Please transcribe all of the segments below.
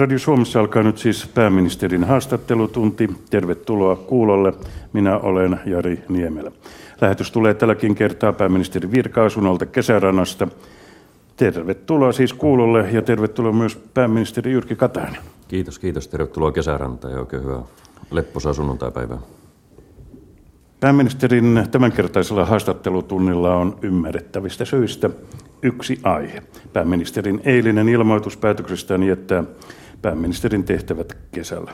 Radio Suomessa alkaa nyt siis pääministerin haastattelutunti. Tervetuloa kuulolle. Minä olen Jari Niemelä. Lähetys tulee tälläkin kertaa pääministeri Virka-asunolta kesärannasta. Tervetuloa siis kuulolle ja tervetuloa myös pääministeri Jyrki Katainen. Kiitos, kiitos. Tervetuloa kesärantaan ja oikein hyvää lepposaa sunnuntai-päivää. Pääministerin tämänkertaisella haastattelutunnilla on ymmärrettävistä syistä yksi aihe. Pääministerin eilinen ilmoitus päätöksestään jättää pääministerin tehtävät kesällä.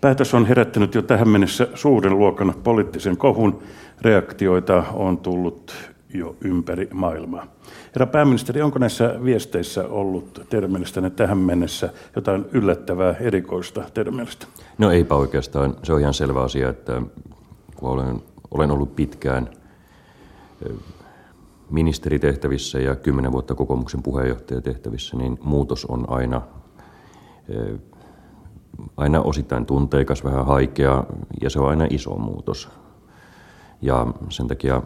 Päätös on herättänyt jo tähän mennessä suuren luokan poliittisen kohun. Reaktioita on tullut jo ympäri maailmaa. Herra pääministeri, onko näissä viesteissä ollut teidän mielestänne tähän mennessä jotain yllättävää, erikoista teidän mielestä? No eipä oikeastaan. Se on ihan selvä asia, että kun olen, olen ollut pitkään ministeritehtävissä ja kymmenen vuotta kokoomuksen puheenjohtajatehtävissä, niin muutos on aina, aina osittain tunteikas, vähän haikea ja se on aina iso muutos. Ja sen takia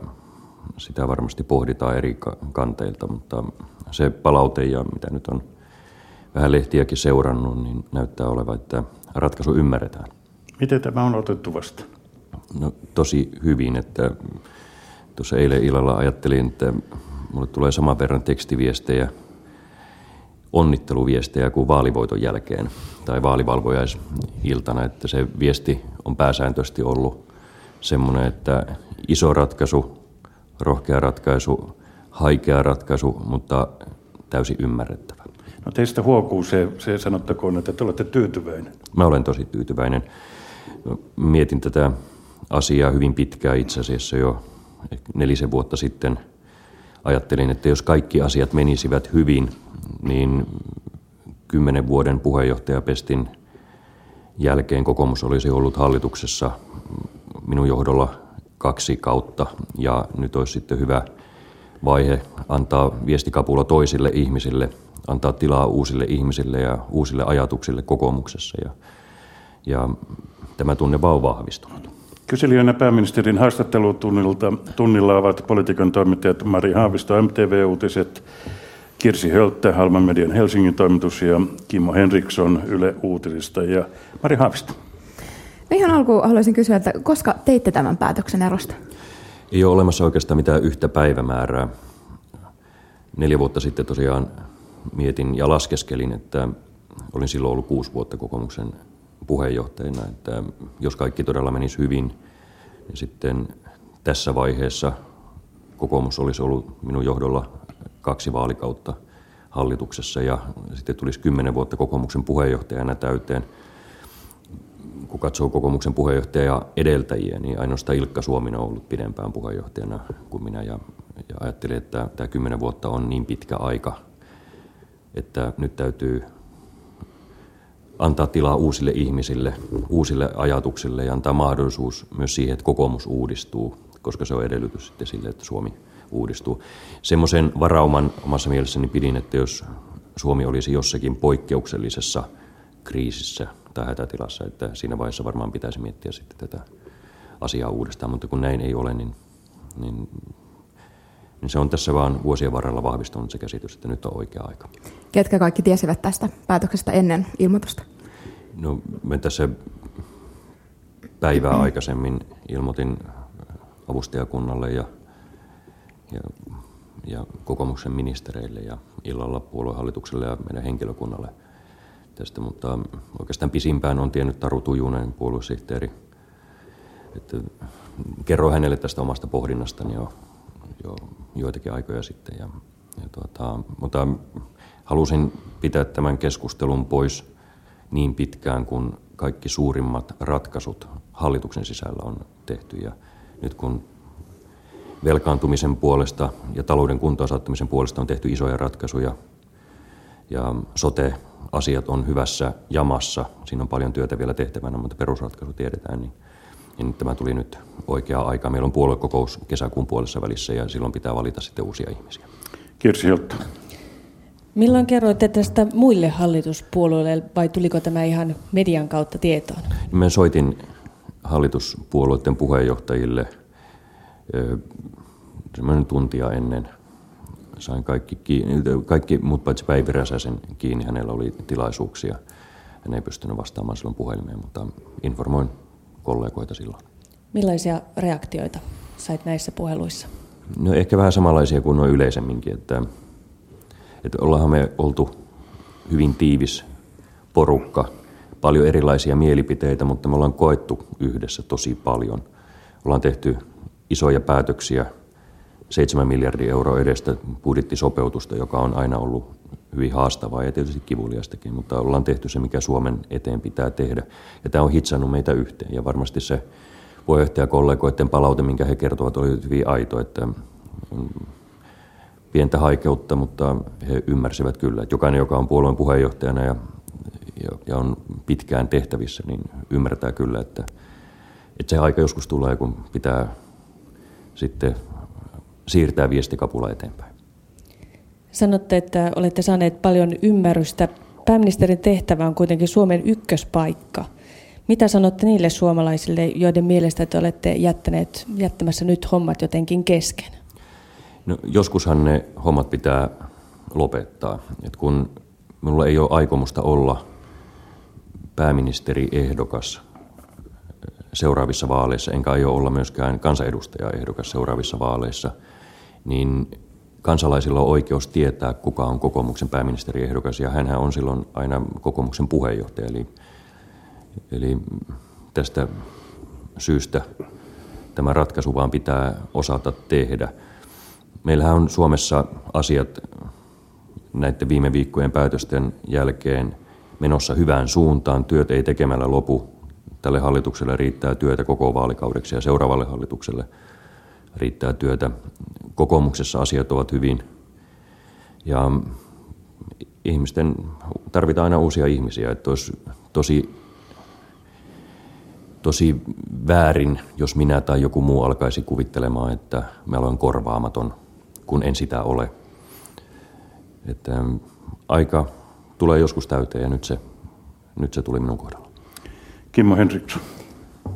sitä varmasti pohditaan eri kanteilta, mutta se palaute ja mitä nyt on vähän lehtiäkin seurannut, niin näyttää olevan, että ratkaisu ymmärretään. Miten tämä on otettu vasta? No tosi hyvin, että tuossa eilen illalla ajattelin, että mulle tulee saman verran tekstiviestejä, onnitteluviestejä kuin vaalivoiton jälkeen tai vaalivalvojaisiltana, että se viesti on pääsääntöisesti ollut semmoinen, että iso ratkaisu, rohkea ratkaisu, haikea ratkaisu, mutta täysin ymmärrettävä. No teistä huokuu se, se sanottakoon, että te olette tyytyväinen. Mä olen tosi tyytyväinen. Mietin tätä asiaa hyvin pitkään itse asiassa jo nelisen vuotta sitten. Ajattelin, että jos kaikki asiat menisivät hyvin, niin kymmenen vuoden puheenjohtajapestin jälkeen kokoomus olisi ollut hallituksessa minun johdolla kaksi kautta ja nyt olisi sitten hyvä vaihe antaa viestikapula toisille ihmisille, antaa tilaa uusille ihmisille ja uusille ajatuksille kokoomuksessa ja, ja tämä tunne vaan on vahvistunut. Kyselijöinä pääministerin haastattelutunnilta tunnilla ovat politiikan toimittajat Mari Haavisto, MTV-uutiset, Kirsi Hölttä, Halman Median Helsingin toimitus ja Kimmo Henriksson Yle Uutisista ja Mari Haavisto. No ihan alkuun haluaisin kysyä, että koska teitte tämän päätöksen erosta? Ei ole olemassa oikeastaan mitään yhtä päivämäärää. Neljä vuotta sitten tosiaan mietin ja laskeskelin, että olin silloin ollut kuusi vuotta kokoomuksen puheenjohtajana, että jos kaikki todella menisi hyvin, niin sitten tässä vaiheessa kokoomus olisi ollut minun johdolla kaksi vaalikautta hallituksessa ja sitten tulisi kymmenen vuotta kokoomuksen puheenjohtajana täyteen. Kun katsoo kokoomuksen puheenjohtaja edeltäjiä, niin ainoastaan Ilkka Suominen on ollut pidempään puheenjohtajana kuin minä ja, ja ajattelin, että tämä kymmenen vuotta on niin pitkä aika, että nyt täytyy antaa tilaa uusille ihmisille, uusille ajatuksille ja antaa mahdollisuus myös siihen, että kokoomus uudistuu, koska se on edellytys sitten sille, että Suomi uudistuu. Semmoisen varauman omassa mielessäni pidin, että jos Suomi olisi jossakin poikkeuksellisessa kriisissä tai hätätilassa, että siinä vaiheessa varmaan pitäisi miettiä sitten tätä asiaa uudestaan, mutta kun näin ei ole, niin, niin, niin se on tässä vaan vuosien varrella vahvistunut se käsitys, että nyt on oikea aika. Ketkä kaikki tiesivät tästä päätöksestä ennen ilmoitusta? No me tässä päivää aikaisemmin ilmoitin avustajakunnalle ja, ja, ja kokoomuksen ministereille ja illalla puoluehallitukselle ja meidän henkilökunnalle tästä, mutta oikeastaan pisimpään on tiennyt Taru Tujunen, puoluesihteeri, että kerro hänelle tästä omasta pohdinnastani jo, jo joitakin aikoja sitten. Ja, ja tuota, mutta halusin pitää tämän keskustelun pois niin pitkään, kun kaikki suurimmat ratkaisut hallituksen sisällä on tehty. Ja nyt kun velkaantumisen puolesta ja talouden kuntoon puolesta on tehty isoja ratkaisuja ja sote-asiat on hyvässä jamassa, siinä on paljon työtä vielä tehtävänä, mutta perusratkaisu tiedetään, niin, niin tämä tuli nyt oikea aika. Meillä on puoluekokous kesäkuun puolessa välissä ja silloin pitää valita sitten uusia ihmisiä. Kirsi Hilttu. Milloin kerroitte tästä muille hallituspuolueille vai tuliko tämä ihan median kautta tietoon? Mä soitin hallituspuolueiden puheenjohtajille semmoinen tuntia ennen sain kaikki, kiinni, kaikki muut paitsi Päivi Räsäsen kiinni. Hänellä oli tilaisuuksia. Hän ei pystynyt vastaamaan silloin puhelimeen, mutta informoin kollegoita silloin. Millaisia reaktioita sait näissä puheluissa? No ehkä vähän samanlaisia kuin noin yleisemminkin, että, että ollaanhan me oltu hyvin tiivis porukka, paljon erilaisia mielipiteitä, mutta me ollaan koettu yhdessä tosi paljon. Ollaan tehty isoja päätöksiä, 7 miljardia euroa edestä budjettisopeutusta, joka on aina ollut hyvin haastavaa ja tietysti kivuliastakin, mutta ollaan tehty se, mikä Suomen eteen pitää tehdä. Ja tämä on hitsannut meitä yhteen ja varmasti se puheenjohtajakollegoiden palaute, minkä he kertovat, oli hyvin aito, että pientä haikeutta, mutta he ymmärsivät kyllä, että jokainen, joka on puolueen puheenjohtajana ja, ja, ja on pitkään tehtävissä, niin ymmärtää kyllä, että, että se aika joskus tulee, kun pitää sitten siirtää viestikapula eteenpäin. Sanotte, että olette saaneet paljon ymmärrystä. Pääministerin tehtävä on kuitenkin Suomen ykköspaikka. Mitä sanotte niille suomalaisille, joiden mielestä te olette jättäneet, jättämässä nyt hommat jotenkin kesken? No, joskushan ne hommat pitää lopettaa. Et kun minulla ei ole aikomusta olla pääministeri ehdokas seuraavissa vaaleissa, enkä aio olla myöskään kansanedustajaehdokas seuraavissa vaaleissa, niin kansalaisilla on oikeus tietää, kuka on kokoomuksen pääministeriehdokas, ja hän on silloin aina kokoomuksen puheenjohtaja. Eli, eli tästä syystä tämä ratkaisu vaan pitää osata tehdä. Meillähän on Suomessa asiat näiden viime viikkojen päätösten jälkeen menossa hyvään suuntaan. Työt ei tekemällä lopu. Tälle hallitukselle riittää työtä koko vaalikaudeksi ja seuraavalle hallitukselle riittää työtä. Kokoomuksessa asiat ovat hyvin ja ihmisten, tarvitaan aina uusia ihmisiä. Että olisi tosi, tosi väärin, jos minä tai joku muu alkaisi kuvittelemaan, että mä olen korvaamaton, kun en sitä ole. Että aika tulee joskus täyteen ja nyt se, nyt se tuli minun kohdalla. Kimmo Henriksson.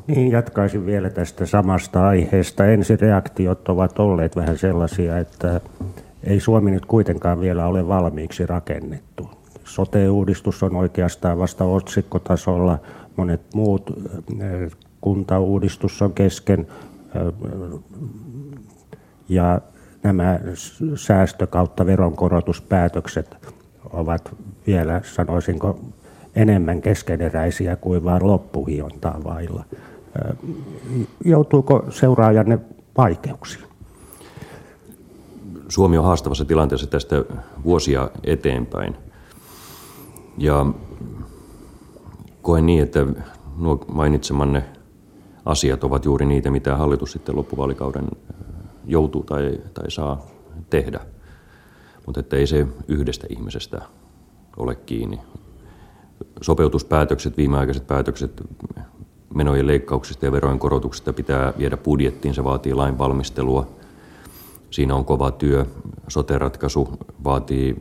Niin, jatkaisin vielä tästä samasta aiheesta. Ensireaktiot ovat olleet vähän sellaisia, että ei Suomi nyt kuitenkaan vielä ole valmiiksi rakennettu. Sote-uudistus on oikeastaan vasta otsikkotasolla, monet muut, äh, kuntauudistus on kesken äh, ja nämä säästö- kautta veronkorotuspäätökset ovat vielä, sanoisinko, enemmän keskeneräisiä kuin vain loppuhiontaa vailla. Joutuuko seuraajanne vaikeuksiin? Suomi on haastavassa tilanteessa tästä vuosia eteenpäin. Ja koen niin, että nuo mainitsemanne asiat ovat juuri niitä, mitä hallitus sitten loppuvaalikauden joutuu tai, tai saa tehdä. Mutta että ei se yhdestä ihmisestä ole kiinni. Sopeutuspäätökset, viimeaikaiset päätökset menojen leikkauksista ja verojen korotuksista pitää viedä budjettiin. Se vaatii lainvalmistelua. Siinä on kova työ. Sote-ratkaisu vaatii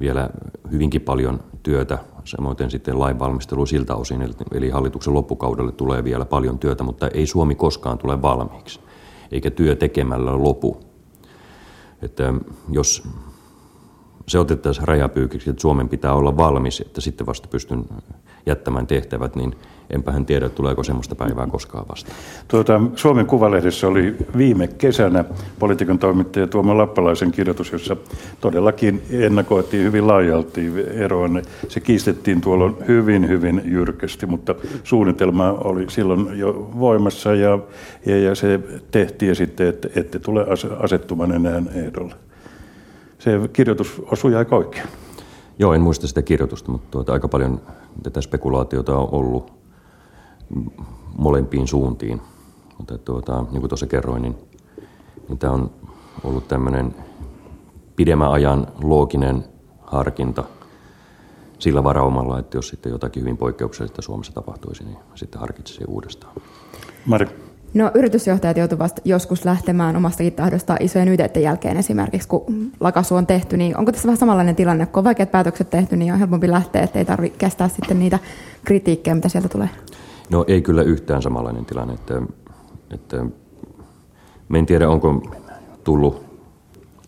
vielä hyvinkin paljon työtä, samoin sitten lainvalmistelu siltä osin, eli hallituksen loppukaudelle tulee vielä paljon työtä, mutta ei Suomi koskaan tule valmiiksi, eikä työ tekemällä lopu. Että jos se otettaisiin rajapyykiksi, että Suomen pitää olla valmis, että sitten vasta pystyn jättämään tehtävät, niin enpä hän tiedä, tuleeko semmoista päivää koskaan vastaan. Tuota, Suomen Kuvalehdessä oli viime kesänä poliitikon toimittaja Tuomo Lappalaisen kirjoitus, jossa todellakin ennakoitiin hyvin laajalti eroa. Se kiistettiin tuolla hyvin, hyvin jyrkästi, mutta suunnitelma oli silloin jo voimassa ja, ja, ja se tehtiin sitten, että ette tule asettumaan enää ehdolle. Se kirjoitus osui aika oikein. Joo, en muista sitä kirjoitusta, mutta tuota, aika paljon tätä spekulaatiota on ollut molempiin suuntiin. Mutta tuota, niin kuin tuossa kerroin, niin, niin tämä on ollut tämmöinen pidemmän ajan looginen harkinta sillä varaumalla, että jos sitten jotakin hyvin poikkeuksellista Suomessa tapahtuisi, niin sitten harkitsisi uudestaan. Mari. No yritysjohtajat joutuvat joskus lähtemään omastakin tahdostaan isojen yhdeiden jälkeen esimerkiksi, kun lakasu on tehty, niin onko tässä vähän samanlainen tilanne, kun on vaikeat päätökset tehty, niin on helpompi lähteä, ettei tarvitse kestää sitten niitä kritiikkejä, mitä sieltä tulee? No ei kyllä yhtään samanlainen tilanne, että, että me en tiedä onko tullut,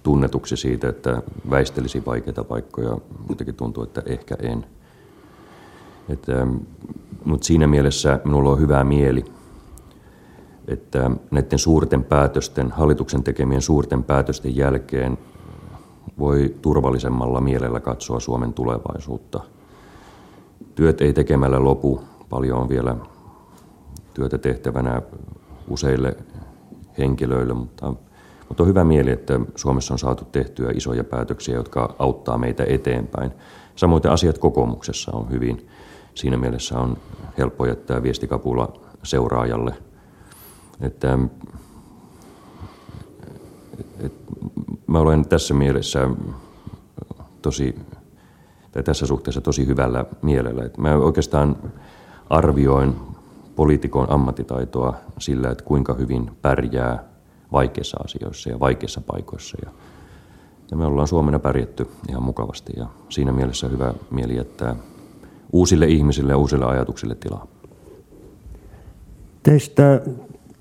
tunnetuksi siitä, että väistelisi vaikeita paikkoja. Jotenkin tuntuu, että ehkä en. Että, mutta siinä mielessä minulla on hyvä mieli, että näiden suurten päätösten, hallituksen tekemien suurten päätösten jälkeen voi turvallisemmalla mielellä katsoa Suomen tulevaisuutta. Työt ei tekemällä lopu, paljon on vielä työtä tehtävänä useille henkilöille, mutta, mutta on hyvä mieli, että Suomessa on saatu tehtyä isoja päätöksiä, jotka auttaa meitä eteenpäin. Samoin asiat kokoomuksessa on hyvin. Siinä mielessä on helppo jättää viestikapula seuraajalle. Että, et, mä olen tässä mielessä tosi, tai tässä suhteessa tosi hyvällä mielellä. Mä oikeastaan arvioin poliitikon ammattitaitoa sillä, että kuinka hyvin pärjää vaikeissa asioissa ja vaikeissa paikoissa. Ja, ja me ollaan Suomena pärjätty ihan mukavasti ja siinä mielessä hyvä mieli jättää uusille ihmisille ja uusille ajatuksille tilaa. Teistä,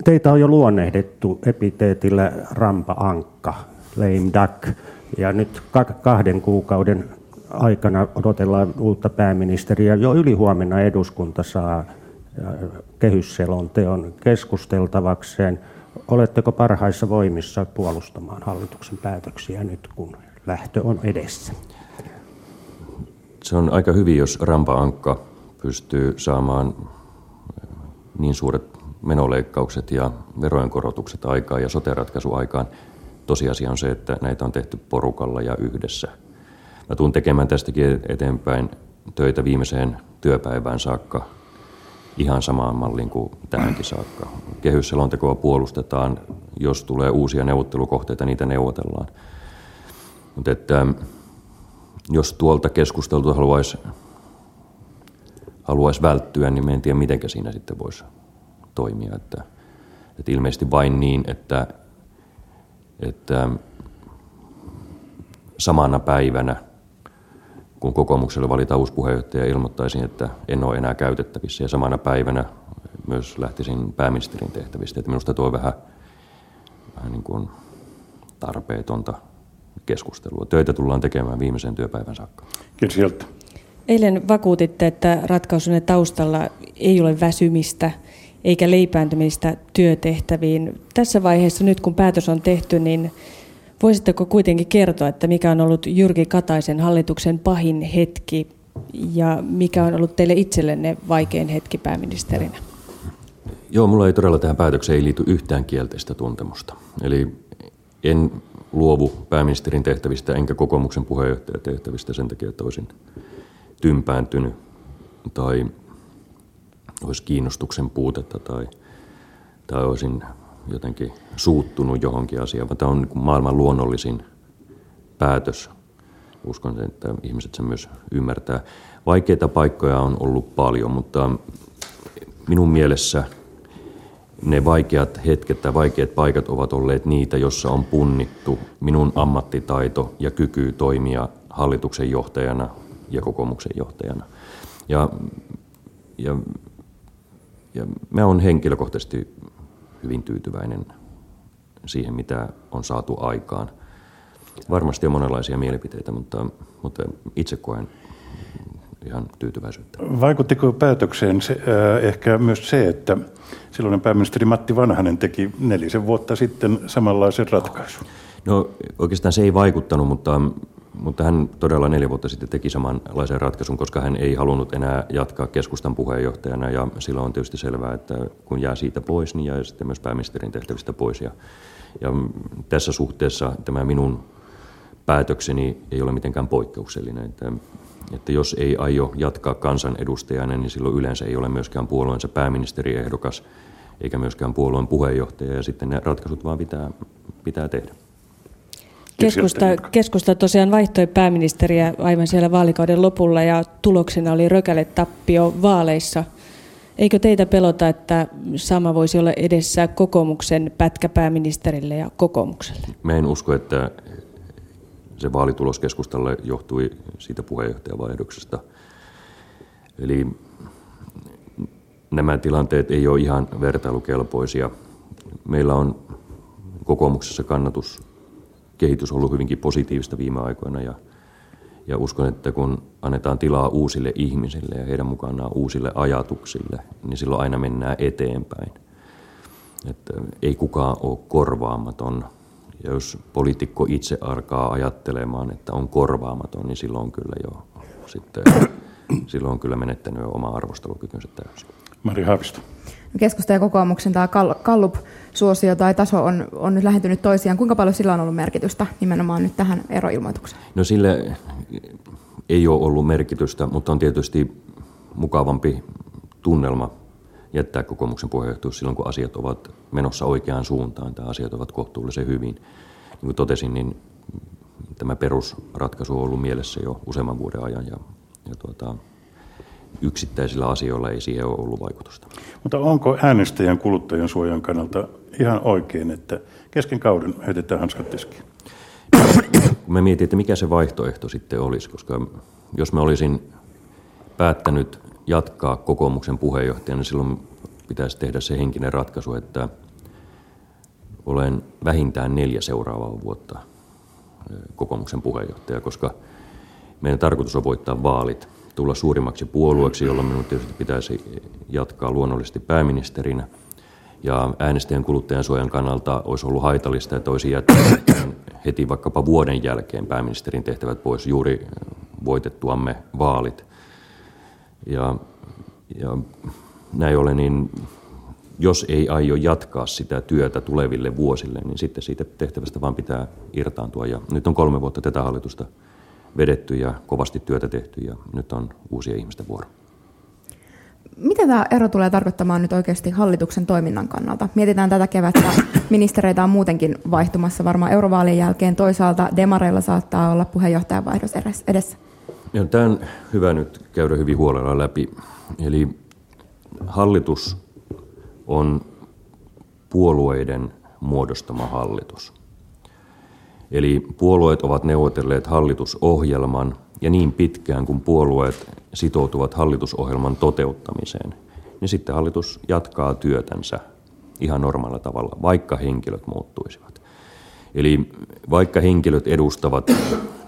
teitä on jo luonnehdettu epiteetillä rampa-ankka, lame duck, ja nyt kahden kuukauden aikana odotellaan uutta pääministeriä. Jo ylihuomenna eduskunta saa kehysselonteon keskusteltavakseen. Oletteko parhaissa voimissa puolustamaan hallituksen päätöksiä nyt, kun lähtö on edessä? Se on aika hyvin, jos Rampa-Ankka pystyy saamaan niin suuret menoleikkaukset ja verojen korotukset aikaan ja soteratkaisu aikaan. Tosiasia on se, että näitä on tehty porukalla ja yhdessä. Mä tuun tekemään tästäkin eteenpäin töitä viimeiseen työpäivään saakka ihan samaan malliin kuin tähänkin saakka. Kehysselontekoa puolustetaan, jos tulee uusia neuvottelukohteita, niitä neuvotellaan. Mutta että jos tuolta keskusteltua haluaisi haluais välttyä, niin en tiedä, miten siinä sitten voisi toimia. Että, että ilmeisesti vain niin, että, että samana päivänä – kun kokoomukselle valitaan uusi puheenjohtaja, ilmoittaisin, että en ole enää käytettävissä. Ja samana päivänä myös lähtisin pääministerin tehtävistä. Että minusta tuo on vähän, vähän niin kuin tarpeetonta keskustelua. Töitä tullaan tekemään viimeisen työpäivän saakka. Kiitos Eilen vakuutitte, että ratkaisunne taustalla ei ole väsymistä eikä leipääntymistä työtehtäviin. Tässä vaiheessa nyt kun päätös on tehty, niin Voisitteko kuitenkin kertoa, että mikä on ollut Jyrki Kataisen hallituksen pahin hetki ja mikä on ollut teille itsellenne vaikein hetki pääministerinä? Joo, mulla ei todella tähän päätökseen liity yhtään kielteistä tuntemusta. Eli en luovu pääministerin tehtävistä enkä kokoomuksen puheenjohtajan tehtävistä sen takia, että olisin tympääntynyt tai olisi kiinnostuksen puutetta tai, tai olisin jotenkin suuttunut johonkin asiaan, vaan tämä on maailman luonnollisin päätös. Uskon, että ihmiset sen myös ymmärtää. Vaikeita paikkoja on ollut paljon, mutta minun mielessä ne vaikeat hetket tai vaikeat paikat ovat olleet niitä, jossa on punnittu minun ammattitaito ja kyky toimia hallituksen johtajana ja kokoomuksen johtajana. Ja, ja, ja mä olen henkilökohtaisesti hyvin tyytyväinen siihen, mitä on saatu aikaan. Varmasti on monenlaisia mielipiteitä, mutta, mutta itse koen ihan tyytyväisyyttä. Vaikuttiko päätökseen se, äh, ehkä myös se, että silloinen pääministeri Matti Vanhanen teki nelisen vuotta sitten samanlaisen ratkaisun? No oikeastaan se ei vaikuttanut, mutta mutta hän todella neljä vuotta sitten teki samanlaisen ratkaisun, koska hän ei halunnut enää jatkaa keskustan puheenjohtajana ja silloin on tietysti selvää, että kun jää siitä pois, niin jää sitten myös pääministerin tehtävistä pois. Ja, ja tässä suhteessa tämä minun päätökseni ei ole mitenkään poikkeuksellinen. Että, että jos ei aio jatkaa kansanedustajana, niin silloin yleensä ei ole myöskään puolueensa pääministeriehdokas eikä myöskään puolueen puheenjohtaja ja sitten ne ratkaisut vaan pitää, pitää tehdä. Keskusta, keskusta tosiaan vaihtoi pääministeriä aivan siellä vaalikauden lopulla ja tuloksena oli rökäle tappio vaaleissa. Eikö teitä pelota, että sama voisi olla edessä kokoomuksen pätkäpääministerille ja kokoomukselle? Mä en usko, että se vaalitulos keskustalle johtui siitä puheenjohtajavaihdoksesta. Eli nämä tilanteet ei ole ihan vertailukelpoisia. Meillä on kokoomuksessa kannatus kehitys ollut hyvinkin positiivista viime aikoina ja, ja uskon, että kun annetaan tilaa uusille ihmisille ja heidän mukanaan uusille ajatuksille, niin silloin aina mennään eteenpäin. Että ei kukaan ole korvaamaton. Ja jos poliitikko itse alkaa ajattelemaan, että on korvaamaton, niin silloin on kyllä jo sitten, silloin on kyllä menettänyt oma arvostelukykynsä täysin. Mari Haavisto. Keskusta ja kokoomuksen tämä Kallup-suosio tai taso on, on nyt lähentynyt toisiaan. Kuinka paljon sillä on ollut merkitystä nimenomaan nyt tähän eroilmoitukseen? No sille ei ole ollut merkitystä, mutta on tietysti mukavampi tunnelma jättää kokoomuksen puheenjohtajuus silloin, kun asiat ovat menossa oikeaan suuntaan tai asiat ovat kohtuullisen hyvin. Niin kuin totesin, niin tämä perusratkaisu on ollut mielessä jo useamman vuoden ajan ja, ja tuota, yksittäisillä asioilla ei siihen ole ollut vaikutusta. Mutta onko äänestäjän kuluttajan suojan kannalta ihan oikein, että kesken kauden heitetään hanskat tiskiin? Kun mä mietin, että mikä se vaihtoehto sitten olisi, koska jos mä olisin päättänyt jatkaa kokoomuksen puheenjohtajana, niin silloin pitäisi tehdä se henkinen ratkaisu, että olen vähintään neljä seuraavaa vuotta kokoomuksen puheenjohtaja, koska meidän tarkoitus on voittaa vaalit, tulla suurimmaksi puolueeksi, jolloin minun tietysti pitäisi jatkaa luonnollisesti pääministerinä. Ja äänestäjän kuluttajan suojan kannalta olisi ollut haitallista, että olisi jättänyt heti vaikkapa vuoden jälkeen pääministerin tehtävät pois juuri voitettuamme vaalit. Ja, ja näin ollen, niin jos ei aio jatkaa sitä työtä tuleville vuosille, niin sitten siitä tehtävästä vaan pitää irtaantua. Ja nyt on kolme vuotta tätä hallitusta vedetty ja kovasti työtä tehty ja nyt on uusia ihmisten vuoro. Mitä tämä ero tulee tarkoittamaan nyt oikeasti hallituksen toiminnan kannalta? Mietitään tätä kevättä. Ministereitä on muutenkin vaihtumassa varmaan eurovaalien jälkeen. Toisaalta demareilla saattaa olla puheenjohtajan vaihdos edessä. Ja tämä on hyvä nyt käydä hyvin huolella läpi. Eli hallitus on puolueiden muodostama hallitus. Eli puolueet ovat neuvotelleet hallitusohjelman ja niin pitkään kun puolueet sitoutuvat hallitusohjelman toteuttamiseen, niin sitten hallitus jatkaa työtänsä ihan normaalilla tavalla, vaikka henkilöt muuttuisivat. Eli vaikka henkilöt edustavat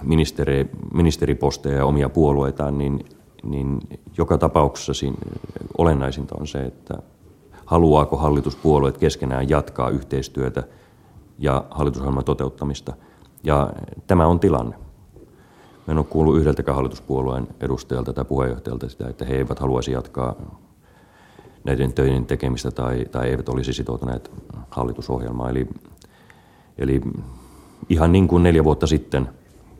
ministeri, ministeriposteja ja omia puolueitaan, niin, niin joka tapauksessa olennaisinta on se, että haluaako hallituspuolueet keskenään jatkaa yhteistyötä ja hallitusohjelman toteuttamista. Ja tämä on tilanne. Mä en ole kuullut yhdeltäkään hallituspuolueen edustajalta tai puheenjohtajalta sitä, että he eivät haluaisi jatkaa näiden töiden tekemistä tai, tai eivät olisi sitoutuneet hallitusohjelmaan. Eli, eli ihan niin kuin neljä vuotta sitten,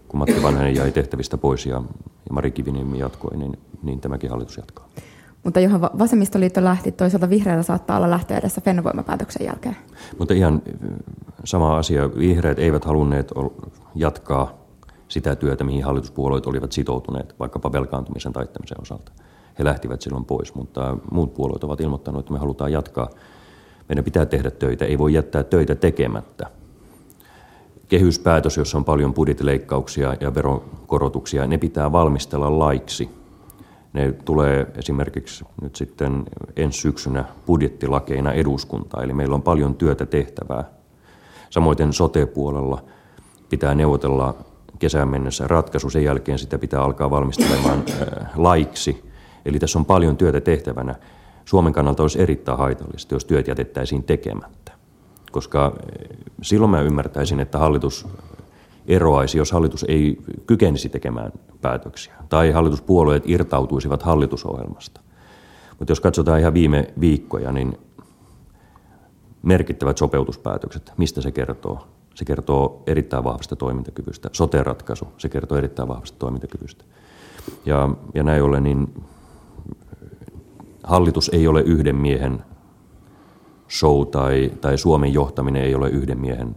kun Matti Vanhanen jäi tehtävistä pois ja, ja Mari Kiviniemi jatkoi, niin, niin tämäkin hallitus jatkaa. Mutta johon vasemmistoliitto lähti, toisaalta vihreillä saattaa olla lähtö edessä Fennovoimapäätöksen jälkeen. Mutta ihan sama asia. Vihreät eivät halunneet jatkaa sitä työtä, mihin hallituspuolueet olivat sitoutuneet, vaikkapa velkaantumisen taittamisen osalta. He lähtivät silloin pois, mutta muut puolueet ovat ilmoittaneet, että me halutaan jatkaa. Meidän pitää tehdä töitä, ei voi jättää töitä tekemättä. Kehyspäätös, jossa on paljon budjettileikkauksia ja veronkorotuksia, ne pitää valmistella laiksi – ne tulee esimerkiksi nyt sitten ensi syksynä budjettilakeina eduskuntaan, eli meillä on paljon työtä tehtävää. Samoin sote-puolella pitää neuvotella kesän mennessä ratkaisu, sen jälkeen sitä pitää alkaa valmistelemaan laiksi. Eli tässä on paljon työtä tehtävänä. Suomen kannalta olisi erittäin haitallista, jos työt jätettäisiin tekemättä. Koska silloin mä ymmärtäisin, että hallitus eroaisi, jos hallitus ei kykenisi tekemään päätöksiä tai hallituspuolueet irtautuisivat hallitusohjelmasta. Mutta jos katsotaan ihan viime viikkoja, niin merkittävät sopeutuspäätökset, mistä se kertoo? Se kertoo erittäin vahvasta toimintakyvystä. Sote-ratkaisu, se kertoo erittäin vahvasta toimintakyvystä. Ja, ja näin ollen, niin hallitus ei ole yhden miehen show tai, tai Suomen johtaminen ei ole yhden miehen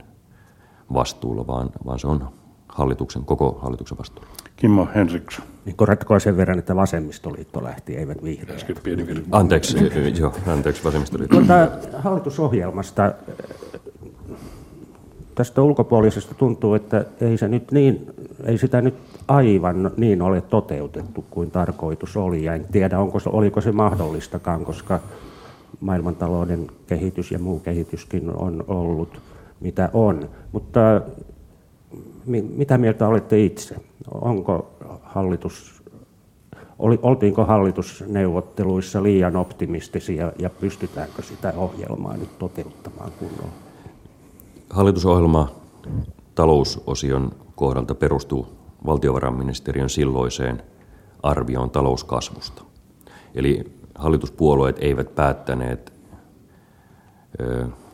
vastuulla, vaan, vaan se on hallituksen, koko hallituksen vastuulla. Kimmo Henriksson. Niin korjatkoon sen verran, että vasemmistoliitto lähti, eivät vihreät. Anteeksi, joo, anteeksi vasemmistoliitto. Tuota, hallitusohjelmasta tästä ulkopuolisesta tuntuu, että ei, se nyt niin, ei sitä nyt aivan niin ole toteutettu kuin tarkoitus oli. Ja en tiedä, onko se, oliko se mahdollistakaan, koska maailmantalouden kehitys ja muu kehityskin on ollut mitä on. Mutta mitä mieltä olette itse? Onko hallitus, oli, oltiinko hallitusneuvotteluissa liian optimistisia ja pystytäänkö sitä ohjelmaa nyt toteuttamaan kunnolla? Hallitusohjelma talousosion kohdalta perustuu valtiovarainministeriön silloiseen arvioon talouskasvusta. Eli hallituspuolueet eivät päättäneet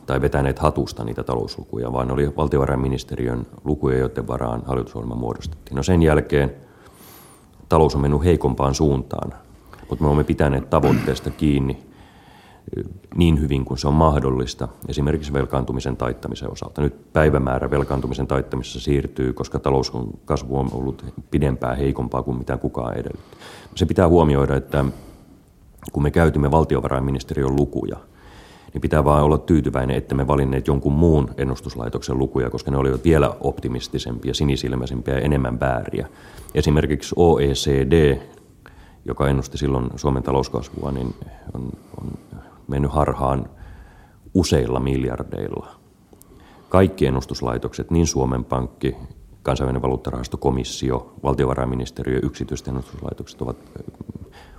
tai vetäneet hatusta niitä talouslukuja, vaan ne oli valtiovarainministeriön lukuja, joiden varaan hallitusohjelma muodostettiin. No sen jälkeen talous on mennyt heikompaan suuntaan, mutta me olemme pitäneet tavoitteesta kiinni niin hyvin kuin se on mahdollista, esimerkiksi velkaantumisen taittamisen osalta. Nyt päivämäärä velkaantumisen taittamisessa siirtyy, koska talouskasvu on ollut pidempään heikompaa kuin mitä kukaan edellytti. Se pitää huomioida, että kun me käytimme valtiovarainministeriön lukuja, niin pitää vaan olla tyytyväinen, että me valinneet jonkun muun ennustuslaitoksen lukuja, koska ne olivat vielä optimistisempia, sinisilmäisempiä ja enemmän vääriä. Esimerkiksi OECD, joka ennusti silloin Suomen talouskasvua, niin on, on mennyt harhaan useilla miljardeilla. Kaikki ennustuslaitokset, niin Suomen Pankki, kansainvälinen valuuttarahasto, komissio, valtiovarainministeriö, yksityiset ennustuslaitokset ovat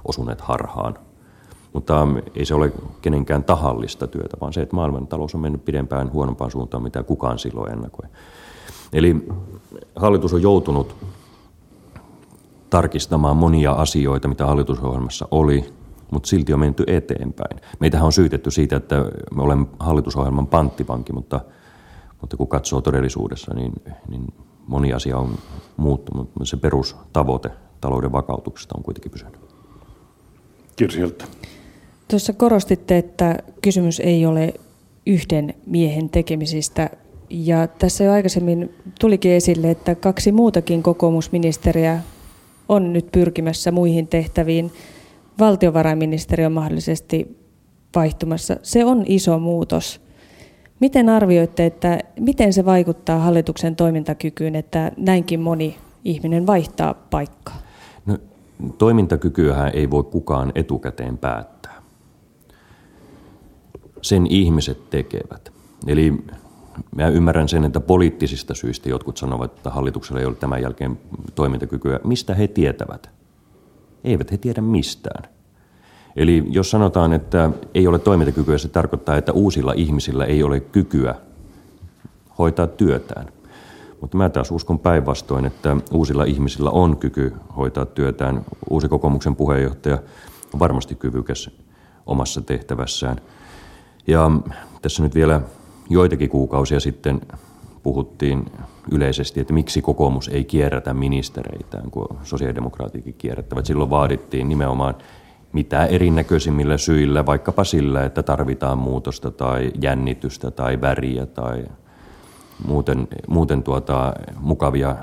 osuneet harhaan. Mutta ei se ole kenenkään tahallista työtä, vaan se, että maailman talous on mennyt pidempään huonompaan suuntaan, mitä kukaan silloin ennakoi. Eli hallitus on joutunut tarkistamaan monia asioita, mitä hallitusohjelmassa oli, mutta silti on menty eteenpäin. Meitähän on syytetty siitä, että me olemme hallitusohjelman panttipanki, mutta, mutta kun katsoo todellisuudessa, niin, niin moni asia on muuttunut, mutta se perustavoite talouden vakautuksesta on kuitenkin pysynyt. Kirsiltä. Tuossa korostitte, että kysymys ei ole yhden miehen tekemisistä. Ja tässä jo aikaisemmin tulikin esille, että kaksi muutakin kokoomusministeriä on nyt pyrkimässä muihin tehtäviin valtiovarainministeriö on mahdollisesti vaihtumassa. Se on iso muutos. Miten arvioitte, että miten se vaikuttaa hallituksen toimintakykyyn, että näinkin moni ihminen vaihtaa paikkaa? No, toimintakykyähän ei voi kukaan etukäteen päättää. Sen ihmiset tekevät. Eli mä ymmärrän sen, että poliittisista syistä jotkut sanovat, että hallituksella ei ole tämän jälkeen toimintakykyä. Mistä he tietävät? Eivät he tiedä mistään. Eli jos sanotaan, että ei ole toimintakykyä, se tarkoittaa, että uusilla ihmisillä ei ole kykyä hoitaa työtään. Mutta mä taas uskon päinvastoin, että uusilla ihmisillä on kyky hoitaa työtään. Uusi kokoomuksen puheenjohtaja on varmasti kyvykäs omassa tehtävässään. Ja tässä nyt vielä joitakin kuukausia sitten puhuttiin yleisesti, että miksi kokoomus ei kierrätä ministereitään, kun sosiaalidemokraatikin kierrättävät. Silloin vaadittiin nimenomaan mitä erinäköisimmillä syillä, vaikkapa sillä, että tarvitaan muutosta tai jännitystä tai väriä tai muuten, muuten tuota, mukavia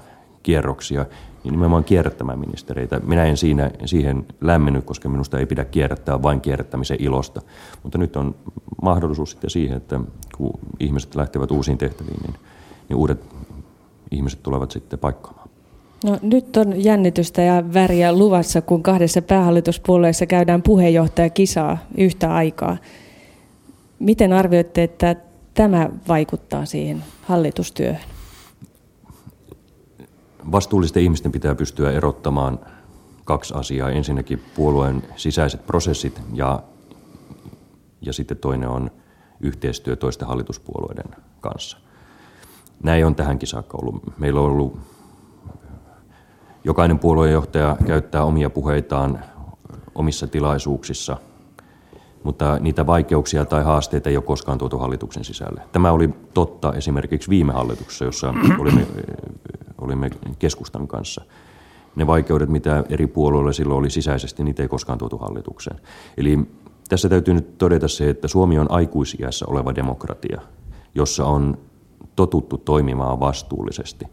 kierroksia, niin nimenomaan kierrättämään ministereitä. Minä en siinä, siihen lämmennyt, koska minusta ei pidä kierrättää vain kierrättämisen ilosta. Mutta nyt on mahdollisuus sitten siihen, että kun ihmiset lähtevät uusiin tehtäviin, niin, niin uudet ihmiset tulevat sitten paikkaamaan. No, nyt on jännitystä ja väriä luvassa, kun kahdessa päähallituspuolueessa käydään puheenjohtajakisaa yhtä aikaa. Miten arvioitte, että tämä vaikuttaa siihen hallitustyöhön? Vastuullisten ihmisten pitää pystyä erottamaan kaksi asiaa. Ensinnäkin puolueen sisäiset prosessit ja, ja sitten toinen on yhteistyö toisten hallituspuolueiden kanssa. Näin on tähänkin saakka ollut. Meillä on ollut, jokainen puolueenjohtaja käyttää omia puheitaan omissa tilaisuuksissa, mutta niitä vaikeuksia tai haasteita ei ole koskaan tuotu hallituksen sisälle. Tämä oli totta esimerkiksi viime hallituksessa, jossa olimme, olimme keskustan kanssa. Ne vaikeudet, mitä eri puolueilla silloin oli sisäisesti, niitä ei koskaan tuotu hallitukseen. Eli tässä täytyy nyt todeta se, että Suomi on aikuisiässä oleva demokratia, jossa on totuttu toimimaan vastuullisesti.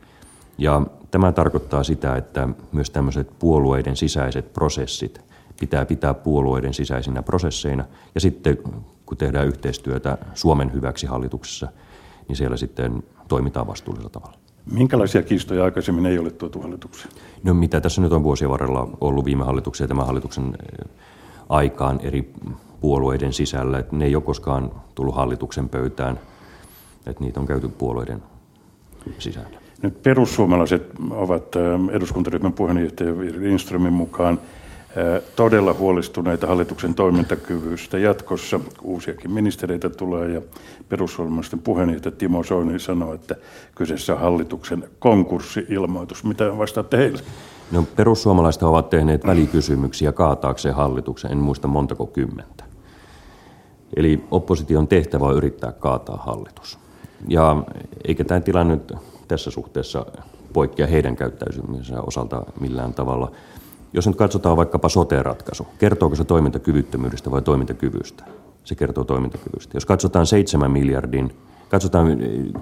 Ja tämä tarkoittaa sitä, että myös tämmöiset puolueiden sisäiset prosessit pitää pitää puolueiden sisäisinä prosesseina. Ja sitten kun tehdään yhteistyötä Suomen hyväksi hallituksessa, niin siellä sitten toimitaan vastuullisella tavalla. Minkälaisia kiistoja aikaisemmin ei ole tuotu hallitukseen? No mitä tässä nyt on vuosien varrella ollut viime hallituksen ja tämän hallituksen eh, aikaan eri puolueiden sisällä. Että ne ei ole koskaan tullut hallituksen pöytään – että niitä on käyty puolueiden sisällä. Nyt perussuomalaiset ovat eduskuntaryhmän puheenjohtaja Lindströmin mukaan todella huolestuneita hallituksen toimintakyvystä jatkossa. Uusiakin ministereitä tulee ja perussuomalaisten puheenjohtaja Timo Soini sanoi, että kyseessä on hallituksen konkurssi-ilmoitus. Mitä vastaatte heille? No, perussuomalaiset ovat tehneet välikysymyksiä kaataakseen hallituksen, en muista montako kymmentä. Eli opposition tehtävä on yrittää kaataa hallitus. Ja eikä tämä tilanne nyt tässä suhteessa poikkea heidän käyttäytymisensä osalta millään tavalla. Jos nyt katsotaan vaikkapa sote-ratkaisu, kertooko se toimintakyvyttömyydestä vai toimintakyvystä? Se kertoo toimintakyvystä. Jos katsotaan 7 miljardin, katsotaan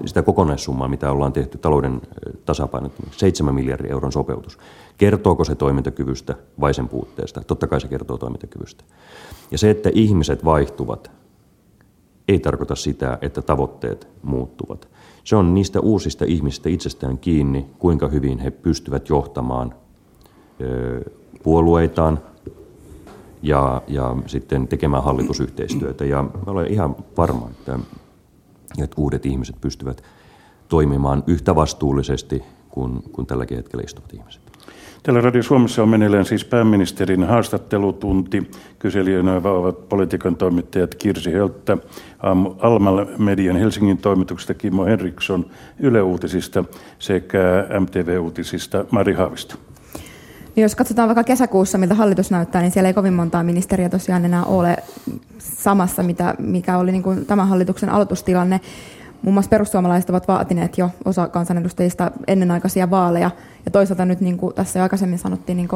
sitä kokonaissummaa, mitä ollaan tehty talouden tasapainottamiseksi, 7 miljardin euron sopeutus. Kertooko se toimintakyvystä vai sen puutteesta? Totta kai se kertoo toimintakyvystä. Ja se, että ihmiset vaihtuvat, ei tarkoita sitä, että tavoitteet muuttuvat. Se on niistä uusista ihmisistä itsestään kiinni, kuinka hyvin he pystyvät johtamaan puolueitaan ja, ja sitten tekemään hallitusyhteistyötä. Ja olen ihan varma, että, että uudet ihmiset pystyvät toimimaan yhtä vastuullisesti kuin, kuin tälläkin hetkellä istuvat ihmiset. Täällä Radio Suomessa on meneillään siis pääministerin haastattelutunti. Kyselijöinä ovat politiikan toimittajat Kirsi Hölttä, Almal Median Helsingin toimituksesta Kimmo Henriksson Yle Uutisista sekä MTV-uutisista Mari Haavisto. Niin jos katsotaan vaikka kesäkuussa, miltä hallitus näyttää, niin siellä ei kovin montaa ministeriä tosiaan enää ole samassa, mitä, mikä oli niin kuin tämän hallituksen aloitustilanne. Muun muassa perussuomalaiset ovat vaatineet jo osa kansanedustajista ennenaikaisia vaaleja. Ja toisaalta nyt, niin kuin tässä jo aikaisemmin sanottiin, niin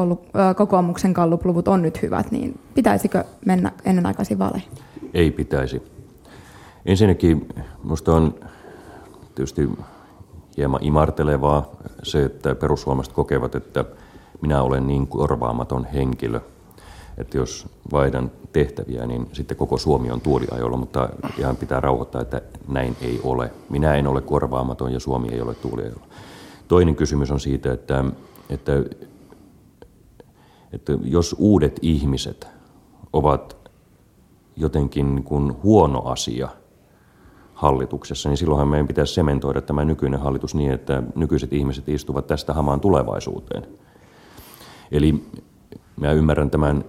kokoomuksen kallupluvut on nyt hyvät. Niin pitäisikö mennä ennenaikaisiin vaaleihin? Ei pitäisi. Ensinnäkin minusta on tietysti hieman imartelevaa se, että perussuomalaiset kokevat, että minä olen niin korvaamaton henkilö, että jos vaihdan tehtäviä, niin sitten koko Suomi on tuoliajolla, mutta ihan pitää rauhoittaa, että näin ei ole. Minä en ole korvaamaton ja Suomi ei ole tuuliajolla. Toinen kysymys on siitä, että, että, että jos uudet ihmiset ovat jotenkin niin kuin huono asia hallituksessa, niin silloinhan meidän pitäisi sementoida tämä nykyinen hallitus niin, että nykyiset ihmiset istuvat tästä hamaan tulevaisuuteen. Eli mä ymmärrän tämän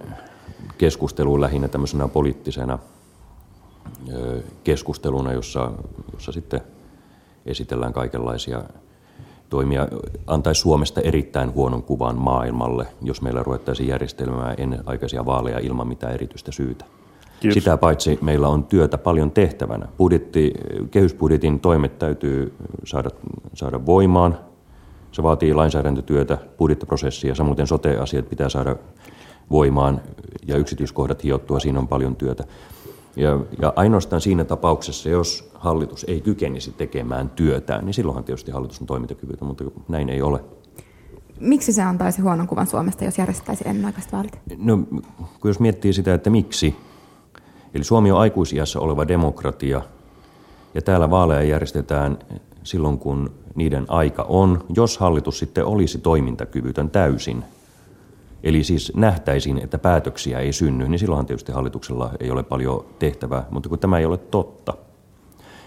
keskustelun lähinnä tämmöisenä poliittisena keskusteluna, jossa, jossa sitten esitellään kaikenlaisia toimia, antaisi Suomesta erittäin huonon kuvan maailmalle, jos meillä ruvettaisiin järjestelmään ennenaikaisia vaaleja ilman mitään erityistä syytä. Kiitos. Sitä paitsi meillä on työtä paljon tehtävänä. Budjetti, kehysbudjetin toimet täytyy saada, saada voimaan. Se vaatii lainsäädäntötyötä, budjettiprosessia, samoin sote-asiat pitää saada voimaan ja yksityiskohdat hiottua, siinä on paljon työtä. Ja, ja ainoastaan siinä tapauksessa, jos hallitus ei kykenisi tekemään työtään, niin silloinhan tietysti hallitus on toimintakyvytön, mutta näin ei ole. Miksi se antaisi huonon kuvan Suomesta, jos järjestettäisiin ennenaikaiset vaalit? No, kun jos miettii sitä, että miksi. Eli Suomi on aikuisiässä oleva demokratia, ja täällä vaaleja järjestetään silloin, kun niiden aika on. Jos hallitus sitten olisi toimintakyvytön täysin, Eli siis nähtäisiin, että päätöksiä ei synny, niin silloinhan tietysti hallituksella ei ole paljon tehtävää. Mutta kun tämä ei ole totta,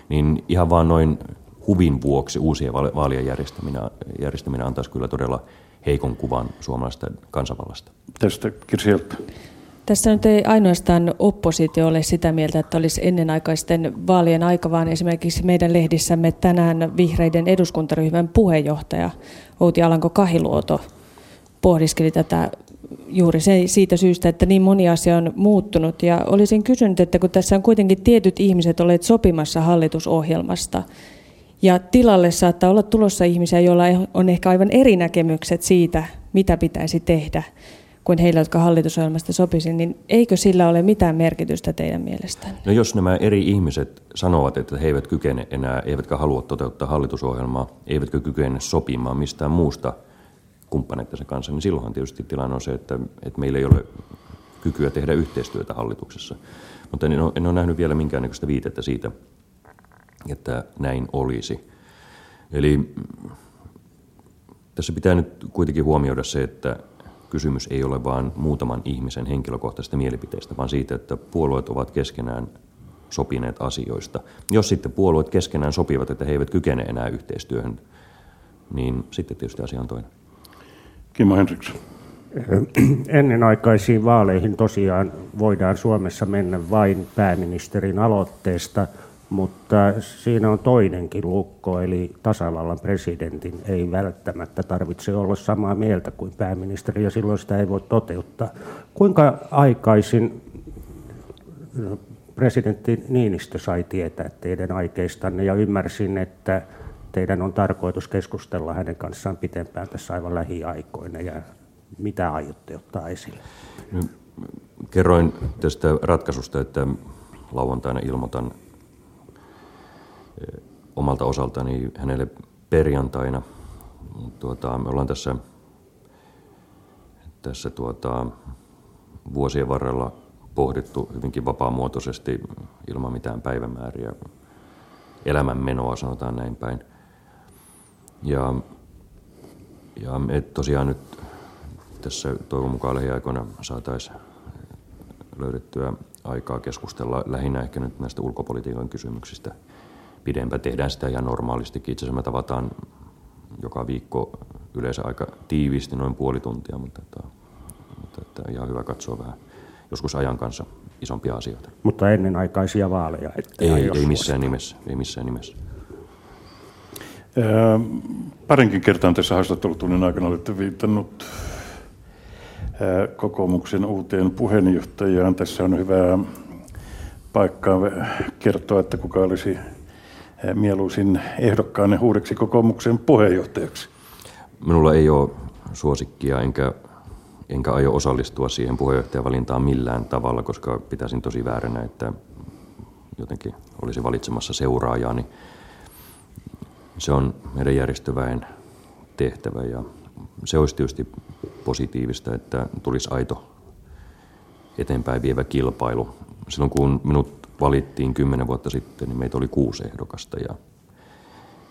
niin ihan vaan noin huvin vuoksi uusien vaalien järjestäminen, järjestäminen antaisi kyllä todella heikon kuvan suomalaisesta kansanvallasta. Tästä Kirsieltä. Tässä nyt ei ainoastaan oppositio ole sitä mieltä, että olisi ennenaikaisten vaalien aika, vaan esimerkiksi meidän lehdissämme tänään vihreiden eduskuntaryhmän puheenjohtaja Outi Alanko Kahiluoto pohdiskeli tätä juuri se, siitä syystä, että niin moni asia on muuttunut. Ja olisin kysynyt, että kun tässä on kuitenkin tietyt ihmiset olleet sopimassa hallitusohjelmasta, ja tilalle saattaa olla tulossa ihmisiä, joilla on ehkä aivan eri näkemykset siitä, mitä pitäisi tehdä, kuin heillä, jotka hallitusohjelmasta sopisi, niin eikö sillä ole mitään merkitystä teidän mielestään? No jos nämä eri ihmiset sanovat, että he eivät kykene enää, eivätkä halua toteuttaa hallitusohjelmaa, eivätkä kykene sopimaan mistään muusta kumppaneittensa kanssa, niin silloinhan tietysti tilanne on se, että, että meillä ei ole kykyä tehdä yhteistyötä hallituksessa. Mutta en ole, en ole nähnyt vielä minkäännäköistä viitettä siitä, että näin olisi. Eli tässä pitää nyt kuitenkin huomioida se, että kysymys ei ole vain muutaman ihmisen henkilökohtaisesta mielipiteistä, vaan siitä, että puolueet ovat keskenään sopineet asioista. Jos sitten puolueet keskenään sopivat, että he eivät kykene enää yhteistyöhön niin sitten tietysti asia on toinen. Kimmo Henriksson. Ennenaikaisiin vaaleihin tosiaan voidaan Suomessa mennä vain pääministerin aloitteesta, mutta siinä on toinenkin lukko, eli tasavallan presidentin ei välttämättä tarvitse olla samaa mieltä kuin pääministeri, ja silloin sitä ei voi toteuttaa. Kuinka aikaisin presidentti Niinistö sai tietää teidän aikeistanne, ja ymmärsin, että teidän on tarkoitus keskustella hänen kanssaan pitempään tässä aivan lähiaikoina, ja mitä aiotte ottaa esille? No, kerroin tästä ratkaisusta, että lauantaina ilmoitan omalta osaltani hänelle perjantaina. Tuota, me ollaan tässä, tässä tuota, vuosien varrella pohdittu hyvinkin vapaamuotoisesti ilman mitään päivämääriä elämänmenoa, sanotaan näin päin. Ja, ja me tosiaan nyt tässä toivon mukaan lähiaikoina saataisiin löydettyä aikaa keskustella lähinnä ehkä nyt näistä ulkopolitiikan kysymyksistä pidempään. Tehdään sitä ihan normaalistikin. Itse asiassa me tavataan joka viikko yleensä aika tiiviisti, noin puoli tuntia, mutta, että, mutta että ihan hyvä katsoa vähän joskus ajan kanssa isompia asioita. Mutta ennen aikaisia vaaleja? Ei, ei missään nimessä. Ei missään nimessä. parinkin kertaan tässä haastattelutunnin aikana olette viitannut kokoomuksen uuteen puheenjohtajaan. Tässä on hyvä paikkaa kertoa, että kuka olisi mieluisin ehdokkaanne uudeksi kokoomuksen puheenjohtajaksi. Minulla ei ole suosikkia, enkä, enkä aio osallistua siihen puheenjohtajavalintaan millään tavalla, koska pitäisin tosi vääränä, että jotenkin olisi valitsemassa seuraajaa, niin se on meidän järjestöväen tehtävä ja se olisi tietysti positiivista, että tulisi aito eteenpäin vievä kilpailu. Silloin kun minut valittiin kymmenen vuotta sitten, niin meitä oli kuusi ehdokasta ja,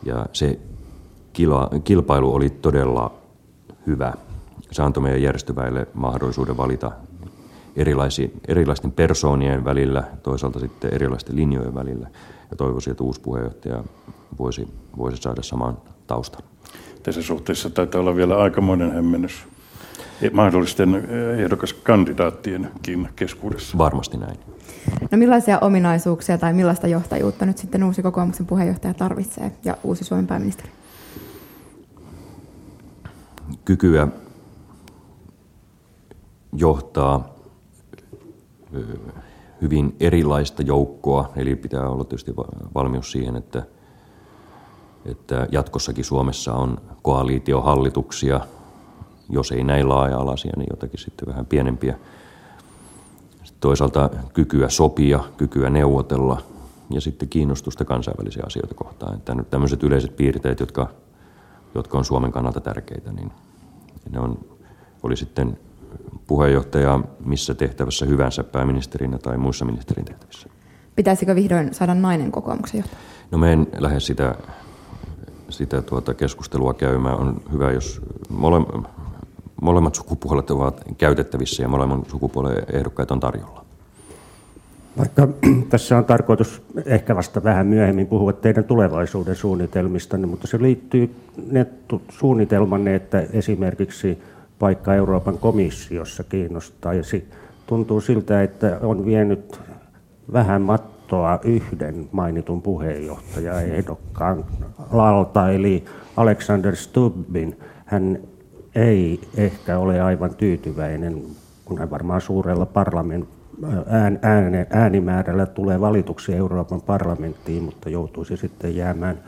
ja se kila, kilpailu oli todella hyvä. Se antoi meidän järjestöväille mahdollisuuden valita erilaisten persoonien välillä, toisaalta sitten erilaisten linjojen välillä. Ja toivoisin, että uusi puheenjohtaja voisi, voisi saada saman taustan tässä suhteessa taitaa olla vielä aikamoinen hämmennys mahdollisten eh, ehdokaskandidaattienkin keskuudessa. Varmasti näin. No millaisia ominaisuuksia tai millaista johtajuutta nyt sitten uusi kokoomuksen puheenjohtaja tarvitsee ja uusi Suomen pääministeri? Kykyä johtaa hyvin erilaista joukkoa, eli pitää olla tietysti valmius siihen, että – että jatkossakin Suomessa on koalitiohallituksia, jos ei näin laaja-alaisia, niin jotakin sitten vähän pienempiä. Sitten toisaalta kykyä sopia, kykyä neuvotella ja sitten kiinnostusta kansainvälisiä asioita kohtaan. Että tämmöiset yleiset piirteet, jotka, jotka on Suomen kannalta tärkeitä, niin ne on, oli sitten puheenjohtaja missä tehtävässä hyvänsä pääministerinä tai muissa ministerin tehtävissä. Pitäisikö vihdoin saada nainen kokoomuksen johtaja? No me en lähde sitä sitä tuota keskustelua käymään. On hyvä, jos mole, molemmat sukupuolet ovat käytettävissä ja molemmat sukupuolen ehdokkaat on tarjolla. Vaikka tässä on tarkoitus ehkä vasta vähän myöhemmin puhua teidän tulevaisuuden suunnitelmistanne, mutta se liittyy ne suunnitelmanne, että esimerkiksi paikka Euroopan komissiossa kiinnostaisi. Tuntuu siltä, että on vienyt vähän mat- kattoa yhden mainitun ehdokkaan lalta, eli Alexander Stubbin. Hän ei ehkä ole aivan tyytyväinen, kun hän varmaan suurella parlament, ään, ään, äänimäärällä tulee valituksi Euroopan parlamenttiin, mutta joutuisi sitten jäämään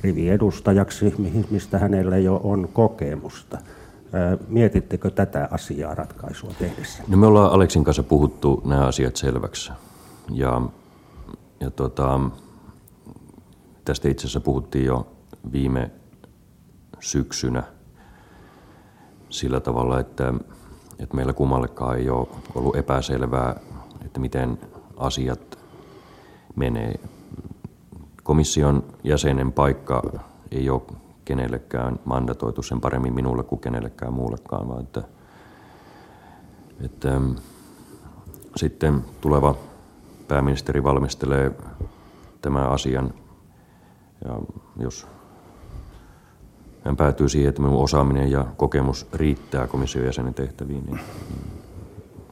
riviedustajaksi, mistä hänellä jo on kokemusta. Mietittekö tätä asiaa ratkaisua tehdessä? No me ollaan Aleksin kanssa puhuttu nämä asiat selväksi. Ja ja tota, tästä itse asiassa puhuttiin jo viime syksynä sillä tavalla, että, että meillä kummallekaan ei ole ollut epäselvää, että miten asiat menee. Komission jäsenen paikka ei ole kenellekään mandatoitu sen paremmin minulle kuin kenellekään muullekaan, vaan että, että sitten tuleva pääministeri valmistelee tämän asian. Ja jos hän päätyy siihen, että minun osaaminen ja kokemus riittää komission jäsenen tehtäviin, niin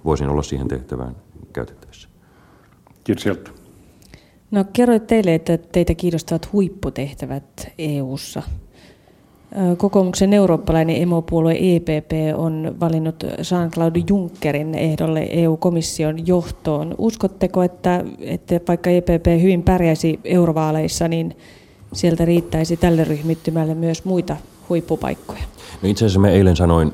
voisin olla siihen tehtävään käytettävissä. Kiitos No kerroit teille, että teitä kiinnostavat huipputehtävät EU:ssa. Kokoomuksen eurooppalainen emopuolue EPP on valinnut Jean-Claude Junckerin ehdolle EU-komission johtoon. Uskotteko, että, että vaikka EPP hyvin pärjäisi eurovaaleissa, niin sieltä riittäisi tälle ryhmittymälle myös muita huippupaikkoja? No itse asiassa mä eilen sanoin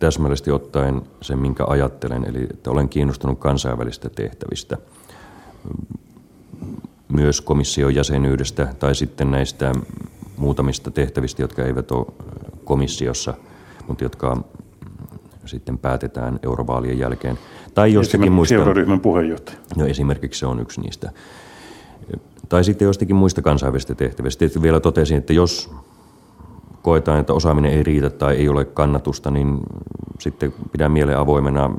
täsmällisesti ottaen sen, minkä ajattelen, eli että olen kiinnostunut kansainvälistä tehtävistä, myös komission jäsenyydestä tai sitten näistä muutamista tehtävistä, jotka eivät ole komissiossa, mutta jotka sitten päätetään eurovaalien jälkeen. Tai jostakin muista... euroryhmän puheenjohtaja. No esimerkiksi se on yksi niistä. Tai sitten jostakin muista kansainvälisistä tehtävistä. Tietysti vielä totesin, että jos koetaan, että osaaminen ei riitä tai ei ole kannatusta, niin sitten pidän mieleen avoimena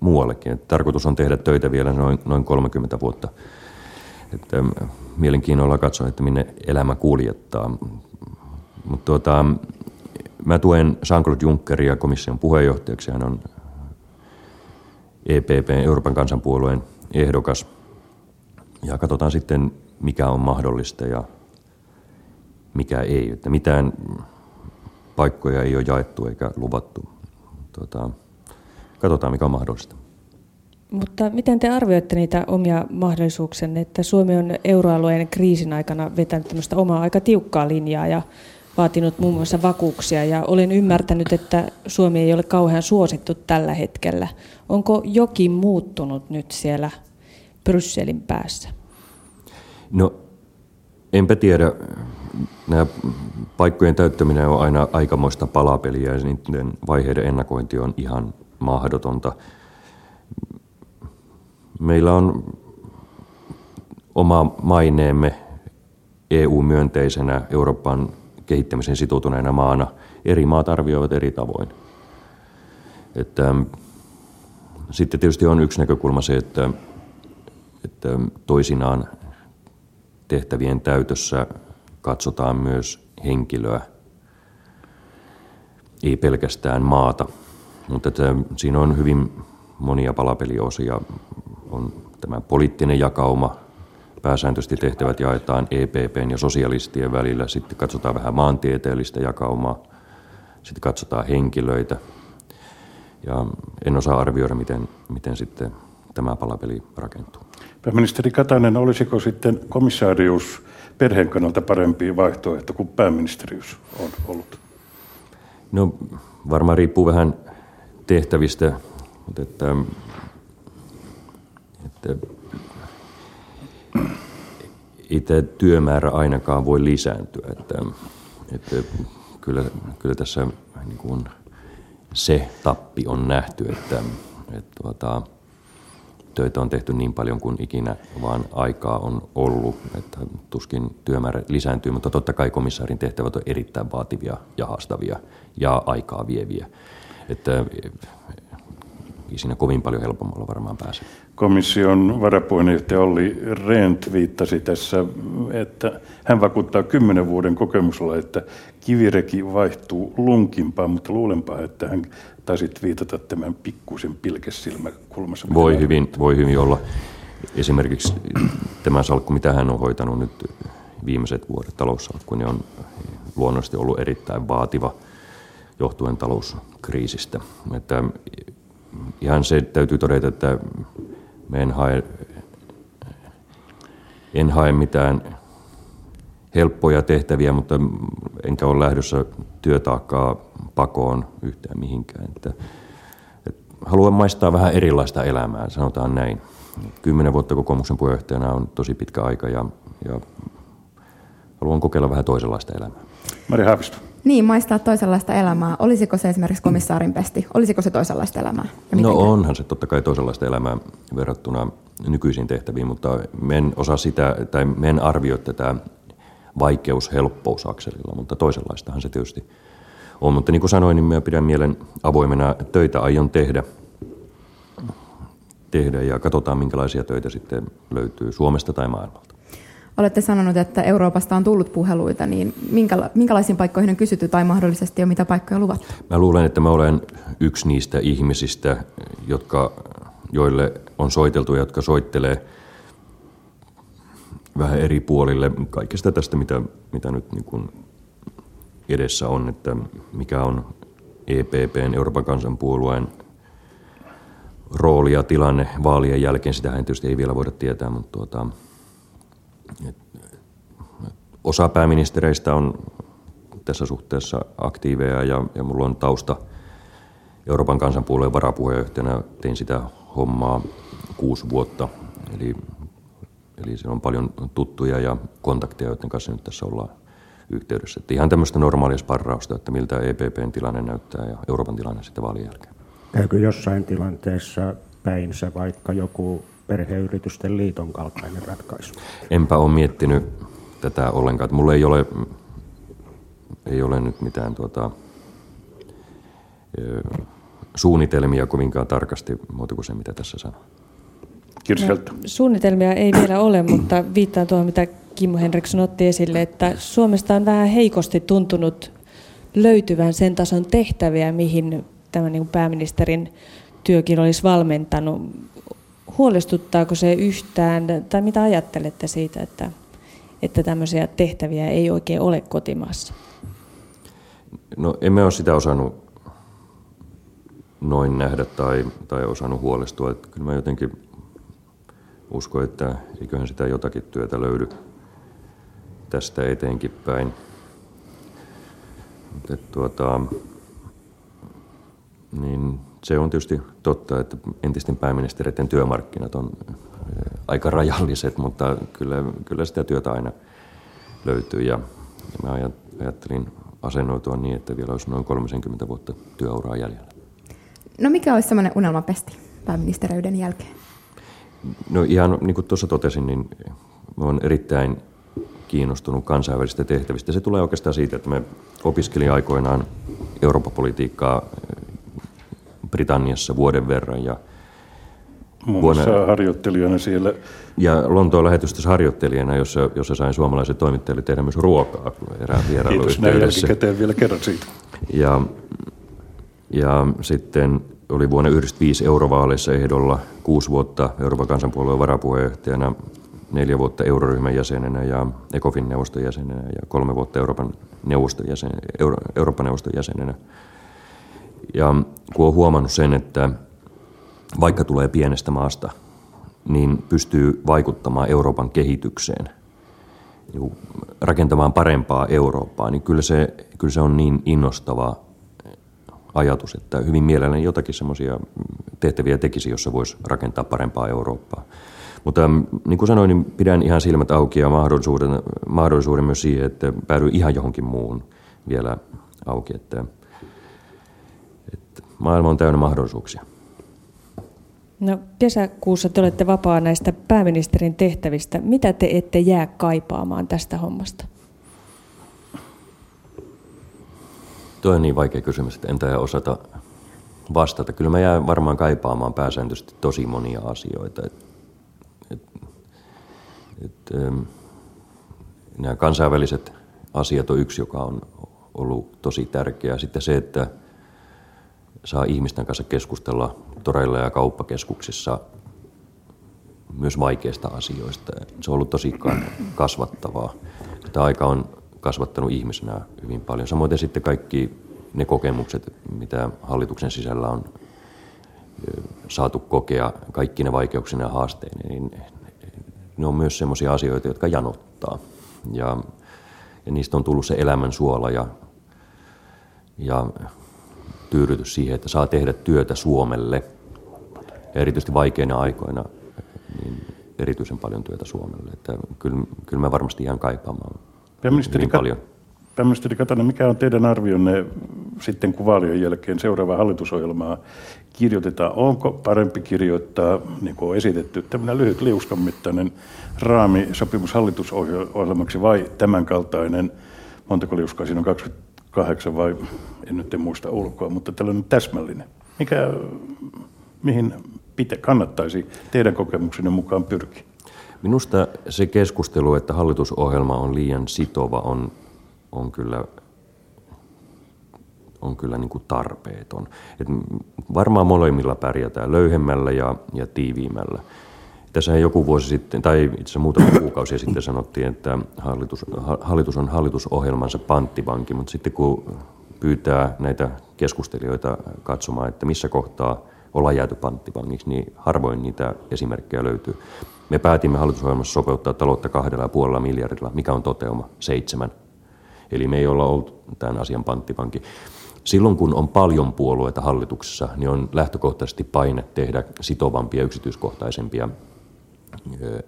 muuallekin. tarkoitus on tehdä töitä vielä noin, noin 30 vuotta. Että mielenkiinnolla katsoa, että minne elämä kuljettaa. Mutta tuota, mä tuen Jean-Claude Junckeria komission puheenjohtajaksi. Hän on EPP, Euroopan kansanpuolueen ehdokas. Ja katsotaan sitten, mikä on mahdollista ja mikä ei. Että mitään paikkoja ei ole jaettu eikä luvattu. Tuota, katsotaan, mikä on mahdollista. Mutta miten te arvioitte niitä omia mahdollisuuksia, että Suomi on euroalueen kriisin aikana vetänyt tämmöistä omaa aika tiukkaa linjaa ja vaatinut muun muassa vakuuksia ja olen ymmärtänyt, että Suomi ei ole kauhean suosittu tällä hetkellä. Onko jokin muuttunut nyt siellä Brysselin päässä? No enpä tiedä. Nämä paikkojen täyttäminen on aina aikamoista palapeliä ja niiden vaiheiden ennakointi on ihan mahdotonta. Meillä on oma maineemme EU-myönteisenä Euroopan kehittämisen sitoutuneena maana. Eri maat arvioivat eri tavoin. Että, sitten tietysti on yksi näkökulma se, että, että toisinaan tehtävien täytössä katsotaan myös henkilöä, ei pelkästään maata. Mutta että siinä on hyvin monia palapeliosia. On tämä poliittinen jakauma, pääsääntöisesti tehtävät jaetaan EPPn ja sosialistien välillä. Sitten katsotaan vähän maantieteellistä jakaumaa. Sitten katsotaan henkilöitä. Ja en osaa arvioida, miten, miten sitten tämä palapeli rakentuu. Pääministeri Katainen, olisiko sitten komissaarius perheen kannalta parempi vaihtoehto kuin pääministerius on ollut? No varmaan riippuu vähän tehtävistä, mutta että, että ei tämä työmäärä ainakaan voi lisääntyä. Että, että kyllä, kyllä tässä niin kuin se tappi on nähty, että, että tuota, töitä on tehty niin paljon kuin ikinä vaan aikaa on ollut, että tuskin työmäärä lisääntyy, mutta totta kai komissaarin tehtävät on erittäin vaativia ja haastavia ja aikaa vieviä. Että ei siinä kovin paljon helpommalla varmaan pääse. Komission varapuheenjohtaja Olli Rent viittasi tässä, että hän vakuuttaa kymmenen vuoden kokemusella, että kivireki vaihtuu lunkimpaan, mutta luulenpa, että hän taisit viitata tämän pikkuisen pilkesilmäkulmassa. Voi hyvin, voi hyvin olla. Esimerkiksi tämä salkku, mitä hän on hoitanut nyt viimeiset vuodet taloussalkku, niin on luonnollisesti ollut erittäin vaativa johtuen talouskriisistä. Että ihan se täytyy todeta, että me en hae, en hae mitään helppoja tehtäviä, mutta enkä ole lähdössä työtaakkaa pakoon yhtään mihinkään. Että, että haluan maistaa vähän erilaista elämää, sanotaan näin. Kymmenen vuotta kokoomuksen puheenjohtajana on tosi pitkä aika ja, ja haluan kokeilla vähän toisenlaista elämää. Mari Haavisto. Niin, maistaa toisenlaista elämää. Olisiko se esimerkiksi komissaarin pesti? Olisiko se toisenlaista elämää? Ja no onhan se totta kai toisenlaista elämää verrattuna nykyisiin tehtäviin, mutta en osaa sitä, tai en arvioi tätä vaikeus-helppousakselilla, mutta toisenlaistahan se tietysti on. Mutta niin kuin sanoin, niin minä pidän mielen avoimena töitä aion tehdä, tehdä ja katsotaan minkälaisia töitä sitten löytyy Suomesta tai maailmalta. Olette sanonut, että Euroopasta on tullut puheluita, niin minkäla- minkälaisiin paikkoihin on kysytty tai mahdollisesti jo mitä paikkoja luvattu? Mä luulen, että mä olen yksi niistä ihmisistä, jotka, joille on soiteltu ja jotka soittelee vähän eri puolille kaikesta tästä, mitä, mitä nyt niin kuin edessä on, että mikä on EPPn, Euroopan kansanpuolueen rooli ja tilanne vaalien jälkeen. Sitähän tietysti ei vielä voida tietää, mutta tuota, et, osa pääministereistä on tässä suhteessa aktiiveja ja, ja mulla on tausta Euroopan kansanpuolueen varapuheenjohtajana. Tein sitä hommaa kuusi vuotta, eli, eli siellä on paljon tuttuja ja kontakteja, joiden kanssa nyt tässä ollaan yhteydessä. Että ihan tämmöistä normaalia sparrausta, että miltä EPPn tilanne näyttää ja Euroopan tilanne sitten vaalien jälkeen. Käykö jossain tilanteessa päinsä vaikka joku perheyritysten liiton kaltainen ratkaisu? Enpä ole miettinyt tätä ollenkaan. Että mulla ei ole, ei ole nyt mitään tuota, suunnitelmia kovinkaan tarkasti muuta kuin se, mitä tässä sanoo. No, suunnitelmia ei vielä ole, mutta viittaan tuohon, mitä Kimmo Henriksson otti esille, että Suomesta on vähän heikosti tuntunut löytyvän sen tason tehtäviä, mihin tämä niin pääministerin työkin olisi valmentanut. Huolestuttaako se yhtään, tai mitä ajattelette siitä, että, että tämmöisiä tehtäviä ei oikein ole kotimaassa? No emme ole sitä osannut noin nähdä tai, tai osannut huolestua. Että kyllä mä jotenkin uskon, että eiköhän sitä jotakin työtä löydy tästä eteenkin päin. Mutta tuota, niin se on tietysti totta, että entisten pääministeriöiden työmarkkinat on aika rajalliset, mutta kyllä, kyllä sitä työtä aina löytyy. Ja, ja mä ajattelin asennoitua niin, että vielä olisi noin 30 vuotta työuraa jäljellä. No mikä olisi semmoinen unelmapesti pääministeriöiden jälkeen? No ihan niin kuin tuossa totesin, niin olen erittäin kiinnostunut kansainvälisistä tehtävistä. Se tulee oikeastaan siitä, että me opiskelin aikoinaan Eurooppa-politiikkaa Britanniassa vuoden verran. Ja Muun vuonna, harjoittelijana siellä. Ja Lontoon lähetystössä harjoittelijana, jossa, jossa sain suomalaiset toimittajille tehdä myös ruokaa erään Kiitos näin jälkikäteen vielä kerran siitä. Ja, ja sitten oli vuonna 1995 eurovaaleissa ehdolla kuusi vuotta Euroopan kansanpuolueen varapuheenjohtajana, neljä vuotta euroryhmän jäsenenä ja ECOFIN neuvoston jäsenenä ja kolme vuotta Euroopan neuvoston, jäsen, Euro, Euroopan neuvoston jäsenenä. Ja kun on huomannut sen, että vaikka tulee pienestä maasta, niin pystyy vaikuttamaan Euroopan kehitykseen, niin rakentamaan parempaa Eurooppaa, niin kyllä se, kyllä se on niin innostava ajatus, että hyvin mielelläni jotakin semmoisia tehtäviä tekisi, jossa voisi rakentaa parempaa Eurooppaa. Mutta niin kuin sanoin, niin pidän ihan silmät auki ja mahdollisuuden, mahdollisuuden myös siihen, että päädyin ihan johonkin muuhun vielä auki. Että, että maailma on täynnä mahdollisuuksia. No, kesäkuussa te olette vapaa näistä pääministerin tehtävistä. Mitä te ette jää kaipaamaan tästä hommasta? Tuo on niin vaikea kysymys, että en taida osata vastata. Kyllä mä jään varmaan kaipaamaan pääsääntöisesti tosi monia asioita. Et, et, et, ähm, nämä kansainväliset asiat on yksi, joka on ollut tosi tärkeä. Sitten se, että saa ihmisten kanssa keskustella toreilla ja kauppakeskuksissa myös vaikeista asioista. Se on ollut tosi kasvattavaa. Tämä aika on kasvattanut ihmisenä hyvin paljon. Samoin sitten kaikki ne kokemukset, mitä hallituksen sisällä on saatu kokea, kaikki ne vaikeuksina ja haasteineen, niin ne on myös sellaisia asioita, jotka janottaa. Ja, ja niistä on tullut se elämän suola ja, ja tyydytys siihen, että saa tehdä työtä Suomelle. Ja erityisesti vaikeina aikoina niin erityisen paljon työtä Suomelle. Että kyllä, kyllä mä varmasti ihan kaipaamaan Pääministeri, niin paljon. Pääministeri Katainen, mikä on teidän arvionne sitten kun vaalien jälkeen seuraava hallitusohjelmaa kirjoitetaan? Onko parempi kirjoittaa, niin kuin on esitetty, tämmöinen lyhyt liuskan mittainen raami sopimus hallitusohjelmaksi vai tämänkaltainen, montako liuskaa siinä on 28 vai en nyt en muista ulkoa, mutta tällainen täsmällinen. Mikä, mihin pitä, kannattaisi teidän kokemuksenne mukaan pyrkiä? Minusta se keskustelu, että hallitusohjelma on liian sitova, on, on kyllä, on kyllä niin kuin tarpeeton. Et varmaan molemmilla pärjätään löyhemmällä ja, ja tiiviimmällä. Tässä joku vuosi sitten, tai itse asiassa muutama kuukausi sitten sanottiin, että hallitus, hallitus on hallitusohjelmansa panttivanki, mutta sitten kun pyytää näitä keskustelijoita katsomaan, että missä kohtaa ollaan jääty panttivangiksi, niin harvoin niitä esimerkkejä löytyy. Me päätimme hallitusohjelmassa sopeuttaa taloutta kahdella ja puolella miljardilla. Mikä on toteuma? Seitsemän. Eli me ei olla ollut tämän asian panttivanki. Silloin kun on paljon puolueita hallituksessa, niin on lähtökohtaisesti paine tehdä sitovampia yksityiskohtaisempia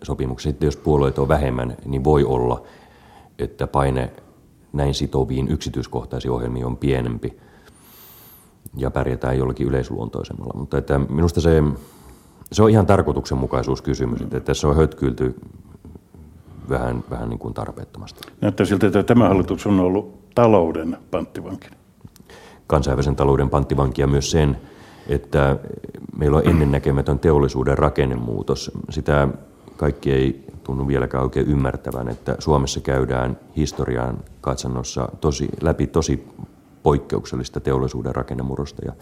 sopimuksia. Sitten jos puolueita on vähemmän, niin voi olla, että paine näin sitoviin yksityiskohtaisiin ohjelmiin on pienempi ja pärjätään jollakin yleisluontoisemmalla. Mutta että minusta se, se on ihan tarkoituksenmukaisuuskysymys, että tässä on hötkyilty vähän, vähän niin kuin tarpeettomasti. Näyttää siltä, että tämä hallitus on ollut talouden panttivanki. Kansainvälisen talouden panttivanki ja myös sen, että meillä on ennennäkemätön teollisuuden rakennemuutos. Sitä kaikki ei tunnu vieläkään oikein ymmärtävän, että Suomessa käydään historian katsannossa tosi, läpi tosi poikkeuksellista teollisuuden rakennemurosta ja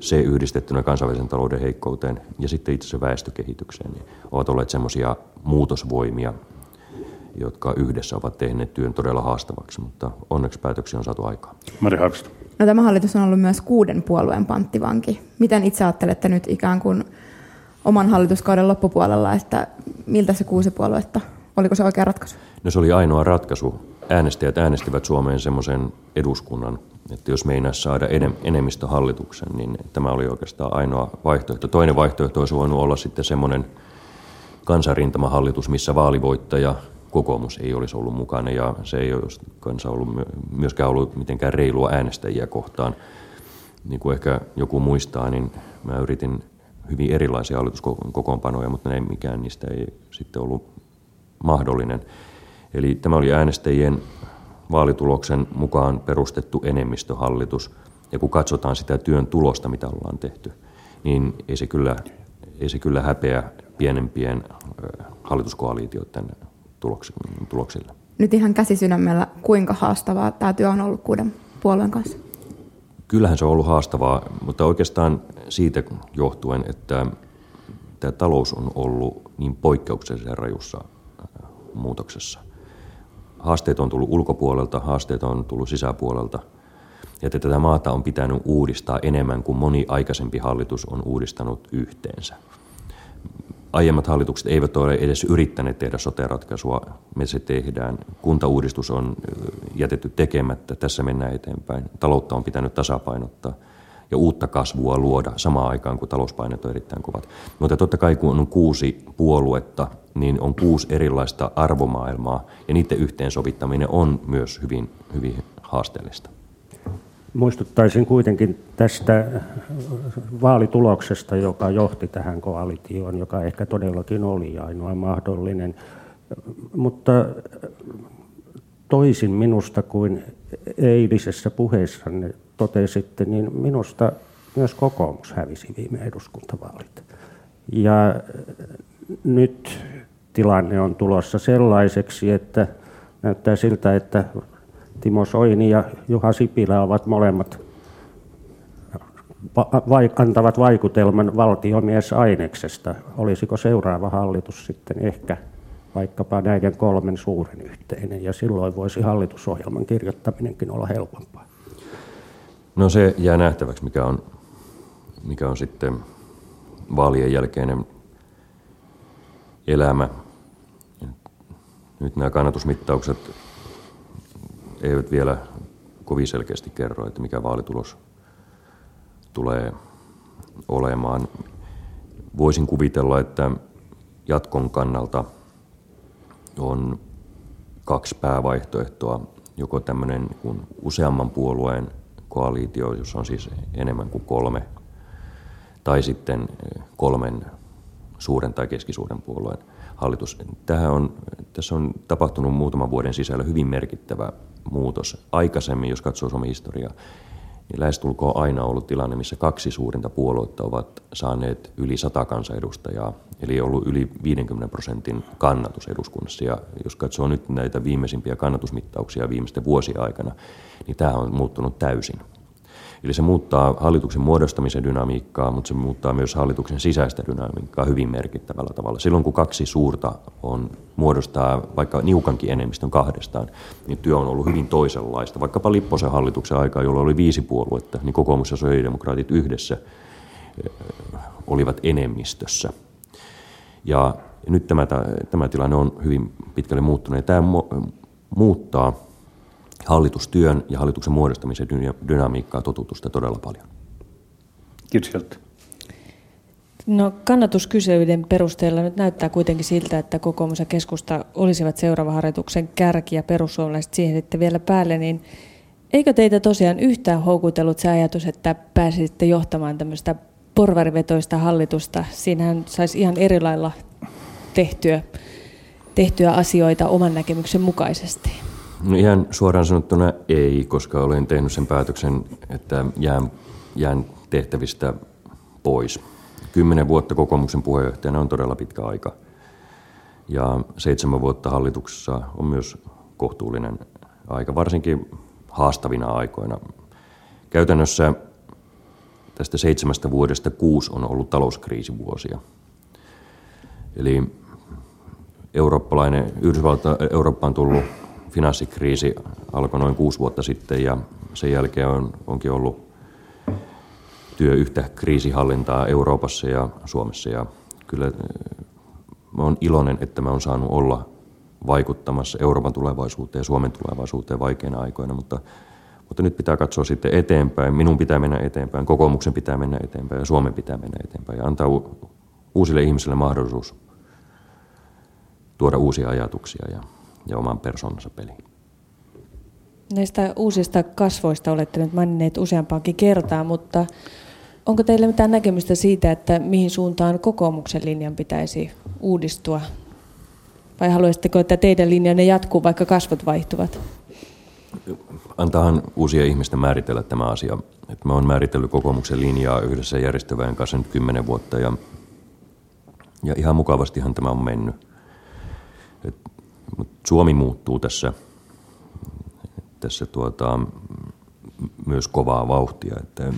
se yhdistettynä kansainvälisen talouden heikkouteen ja sitten itse asiassa väestökehitykseen niin ovat olleet semmoisia muutosvoimia, jotka yhdessä ovat tehneet työn todella haastavaksi, mutta onneksi päätöksiä on saatu aikaan. Mari Haavisto. No, tämä hallitus on ollut myös kuuden puolueen panttivanki. Miten itse ajattelette nyt ikään kuin oman hallituskauden loppupuolella, että miltä se kuusi puoluetta, oliko se oikea ratkaisu? No se oli ainoa ratkaisu. Äänestäjät äänestivät Suomeen semmoisen eduskunnan, että jos meinaisi saada enemmistö hallituksen, niin tämä oli oikeastaan ainoa vaihtoehto. Toinen vaihtoehto olisi voinut olla sitten semmoinen kansanrintamahallitus, missä vaalivoittaja kokoomus ei olisi ollut mukana ja se ei olisi ollut myöskään ollut mitenkään reilua äänestäjiä kohtaan. Niin kuin ehkä joku muistaa, niin mä yritin hyvin erilaisia hallituskokoonpanoja, mutta ne mikään niistä ei sitten ollut mahdollinen. Eli tämä oli äänestäjien vaalituloksen mukaan perustettu enemmistöhallitus. Ja kun katsotaan sitä työn tulosta, mitä ollaan tehty, niin ei se kyllä, ei se kyllä häpeä pienempien hallituskoalitioiden tuloksille. Nyt ihan käsisydämellä, kuinka haastavaa tämä työ on ollut kuuden puolueen kanssa? Kyllähän se on ollut haastavaa, mutta oikeastaan siitä johtuen, että tämä talous on ollut niin poikkeuksellisen rajussa äh, muutoksessa. Haasteet on tullut ulkopuolelta, haasteet on tullut sisäpuolelta. Ja että tätä maata on pitänyt uudistaa enemmän kuin moni aikaisempi hallitus on uudistanut yhteensä aiemmat hallitukset eivät ole edes yrittäneet tehdä sote-ratkaisua. Me se tehdään. Kuntauudistus on jätetty tekemättä. Tässä mennään eteenpäin. Taloutta on pitänyt tasapainottaa ja uutta kasvua luoda samaan aikaan, kun talouspaineet on erittäin kovat. Mutta totta kai kun on kuusi puoluetta, niin on kuusi erilaista arvomaailmaa ja niiden yhteensovittaminen on myös hyvin, hyvin haasteellista. Muistuttaisin kuitenkin tästä vaalituloksesta, joka johti tähän koalitioon, joka ehkä todellakin oli ainoa mahdollinen. Mutta toisin minusta kuin eilisessä puheessanne totesitte, niin minusta myös kokoomus hävisi viime eduskuntavaalit. Ja nyt tilanne on tulossa sellaiseksi, että näyttää siltä, että Timo Soini ja Juha Sipilä ovat molemmat antavat vaikutelman valtiomiesaineksesta. Olisiko seuraava hallitus sitten ehkä vaikkapa näiden kolmen suuren yhteinen, ja silloin voisi hallitusohjelman kirjoittaminenkin olla helpompaa. No se jää nähtäväksi, mikä on, mikä on sitten vaalien jälkeinen elämä. Nyt nämä kannatusmittaukset eivät vielä kovin selkeästi kerro, että mikä vaalitulos tulee olemaan. Voisin kuvitella, että jatkon kannalta on kaksi päävaihtoehtoa. Joko tämmöinen kuin useamman puolueen koalitio, jossa on siis enemmän kuin kolme, tai sitten kolmen suuren tai keskisuuren puolueen hallitus. Tähän on, tässä on tapahtunut muutaman vuoden sisällä hyvin merkittävä muutos. Aikaisemmin, jos katsoo Suomen historiaa, niin lähestulkoon aina ollut tilanne, missä kaksi suurinta puoluetta ovat saaneet yli 100 kansanedustajaa, eli ollut yli 50 prosentin kannatus eduskunnassa. Ja jos katsoo nyt näitä viimeisimpiä kannatusmittauksia viimeisten vuosien aikana, niin tämä on muuttunut täysin. Eli se muuttaa hallituksen muodostamisen dynamiikkaa, mutta se muuttaa myös hallituksen sisäistä dynamiikkaa hyvin merkittävällä tavalla. Silloin kun kaksi suurta on, muodostaa vaikka niukankin enemmistön kahdestaan, niin työ on ollut hyvin toisenlaista. Vaikkapa Lipposen hallituksen aikaa, jolloin oli viisi puoluetta, niin kokoomus ja sosiaalidemokraatit yhdessä eh, olivat enemmistössä. Ja nyt tämä, tämä tilanne on hyvin pitkälle muuttunut. Ja tämä muuttaa hallitustyön ja hallituksen muodostamisen dynamiikkaa totutusta todella paljon. Kiitos. No kannatuskyselyiden perusteella nyt näyttää kuitenkin siltä, että kokoomus ja keskusta olisivat seuraava harjoituksen kärki ja perussuomalaiset siihen sitten vielä päälle, niin eikö teitä tosiaan yhtään houkutellut se ajatus, että pääsisitte johtamaan tämmöistä porvarivetoista hallitusta? Siinähän saisi ihan eri lailla tehtyä, tehtyä asioita oman näkemyksen mukaisesti. No ihan suoraan sanottuna ei, koska olen tehnyt sen päätöksen, että jään, jään tehtävistä pois. Kymmenen vuotta kokoomuksen puheenjohtajana on todella pitkä aika. Ja seitsemän vuotta hallituksessa on myös kohtuullinen aika, varsinkin haastavina aikoina. Käytännössä tästä seitsemästä vuodesta kuusi on ollut talouskriisivuosia. Eli eurooppalainen, Yhdysvalta, Eurooppa on tullut finanssikriisi alkoi noin kuusi vuotta sitten ja sen jälkeen on, onkin ollut työ yhtä kriisihallintaa Euroopassa ja Suomessa. Ja kyllä mä olen iloinen, että mä olen saanut olla vaikuttamassa Euroopan tulevaisuuteen ja Suomen tulevaisuuteen vaikeina aikoina, mutta, mutta nyt pitää katsoa sitten eteenpäin. Minun pitää mennä eteenpäin, kokoomuksen pitää mennä eteenpäin ja Suomen pitää mennä eteenpäin ja antaa uusille ihmisille mahdollisuus tuoda uusia ajatuksia ja ja oman persoonansa peliin. Näistä uusista kasvoista olette nyt maininneet useampaankin kertaa, mutta onko teillä mitään näkemystä siitä, että mihin suuntaan kokoomuksen linjan pitäisi uudistua? Vai haluaisitteko, että teidän linjanne jatkuu, vaikka kasvot vaihtuvat? Antahan uusia ihmisten määritellä tämä asia. Et mä oon määritellyt kokoomuksen linjaa yhdessä järjestöväen kanssa nyt kymmenen vuotta ja, ja ihan mukavastihan tämä on mennyt. Et Suomi muuttuu tässä, tässä tuota, myös kovaa vauhtia, että,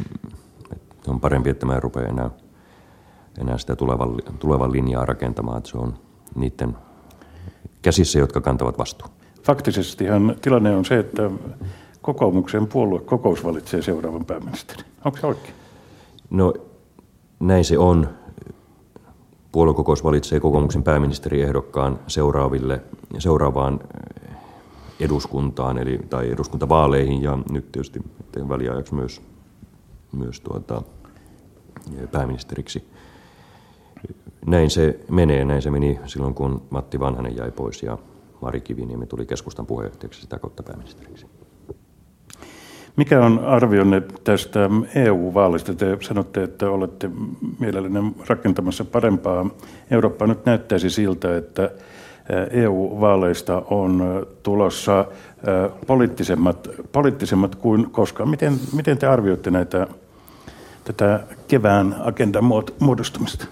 että on parempi, että mä en rupea enää, enää sitä tulevan, tulevan linjaa rakentamaan, että se on niiden käsissä, jotka kantavat vastuun. Faktisestihan tilanne on se, että kokoomuksen puolue kokous valitsee seuraavan pääministerin. Onko se oikein? No näin se on puoluekokous valitsee kokoomuksen pääministeriehdokkaan seuraaville, seuraavaan eh, eduskuntaan eli, tai eduskuntavaaleihin ja nyt tietysti väliajaksi myös, myös tuota, eh, pääministeriksi. Näin se menee, näin se meni silloin kun Matti Vanhanen jäi pois ja Mari Kiviniemi tuli keskustan puheenjohtajaksi sitä kautta pääministeriksi. Mikä on arvionne tästä EU-vaalista? Te sanotte, että olette mielellinen rakentamassa parempaa Eurooppaa. Nyt näyttäisi siltä, että EU-vaaleista on tulossa poliittisemmat, poliittisemmat kuin koskaan. Miten, miten te arvioitte näitä, tätä kevään agendan muodostumista?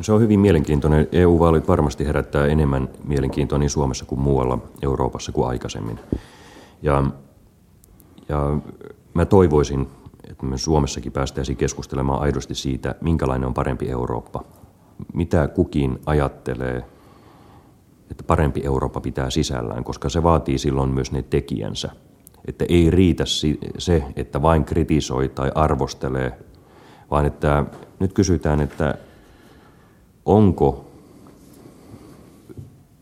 Se on hyvin mielenkiintoinen. EU-vaalit varmasti herättää enemmän mielenkiintoa niin Suomessa kuin muualla Euroopassa kuin aikaisemmin. Ja ja mä toivoisin, että me Suomessakin päästäisiin keskustelemaan aidosti siitä, minkälainen on parempi Eurooppa. Mitä kukin ajattelee, että parempi Eurooppa pitää sisällään, koska se vaatii silloin myös ne tekijänsä. Että ei riitä se, että vain kritisoi tai arvostelee, vaan että nyt kysytään, että onko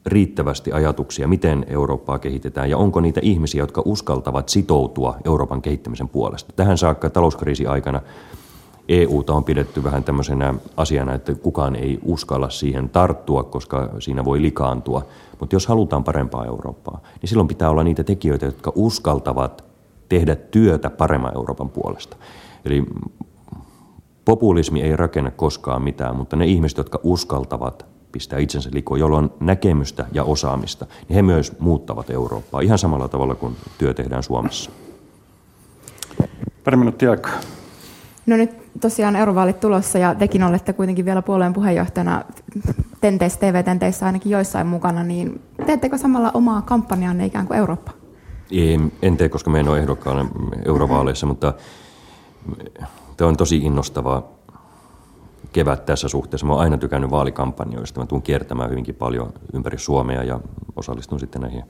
riittävästi ajatuksia, miten Eurooppaa kehitetään ja onko niitä ihmisiä, jotka uskaltavat sitoutua Euroopan kehittämisen puolesta. Tähän saakka talouskriisi aikana EUta on pidetty vähän tämmöisenä asiana, että kukaan ei uskalla siihen tarttua, koska siinä voi likaantua. Mutta jos halutaan parempaa Eurooppaa, niin silloin pitää olla niitä tekijöitä, jotka uskaltavat tehdä työtä paremman Euroopan puolesta. Eli populismi ei rakenna koskaan mitään, mutta ne ihmiset, jotka uskaltavat pistää itsensä likoon, jolla on näkemystä ja osaamista, niin he myös muuttavat Eurooppaa ihan samalla tavalla kuin työ tehdään Suomessa. Pari minuuttia aikaa. No nyt tosiaan eurovaalit tulossa ja tekin olette kuitenkin vielä puolueen puheenjohtajana tenteissä, TV-tenteissä ainakin joissain mukana, niin teettekö samalla omaa kampanjanne ikään kuin Eurooppa? Ei, en tee, koska me en ole ehdokkaana eurovaaleissa, mutta tämä on tosi innostavaa kevät tässä suhteessa. Mä oon aina tykännyt vaalikampanjoista. Mä tuun kiertämään hyvinkin paljon ympäri Suomea ja osallistun sitten näihin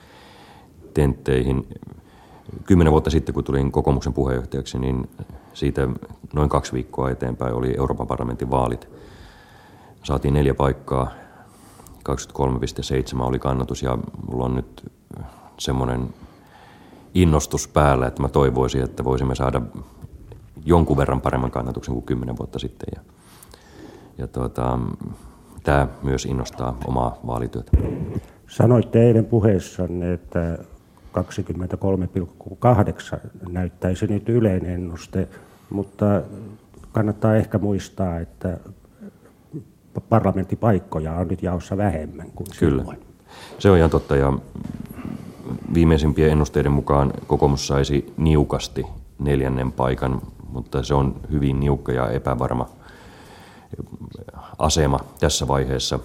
tentteihin. Kymmenen vuotta sitten, kun tulin kokoomuksen puheenjohtajaksi, niin siitä noin kaksi viikkoa eteenpäin oli Euroopan parlamentin vaalit. Saatiin neljä paikkaa, 23,7 oli kannatus ja mulla on nyt semmoinen innostus päällä, että mä toivoisin, että voisimme saada jonkun verran paremman kannatuksen kuin kymmenen vuotta sitten. Ja, ja tuota, tämä myös innostaa omaa vaalityötä. Sanoitte eilen puheessanne, että 23,8 näyttäisi nyt yleinen ennuste, mutta kannattaa ehkä muistaa, että parlamenttipaikkoja on nyt jaossa vähemmän kuin Kyllä. silloin. Se on ihan totta ja viimeisimpien ennusteiden mukaan kokoomus saisi niukasti neljännen paikan, mutta se on hyvin niukka ja epävarma asema tässä vaiheessa.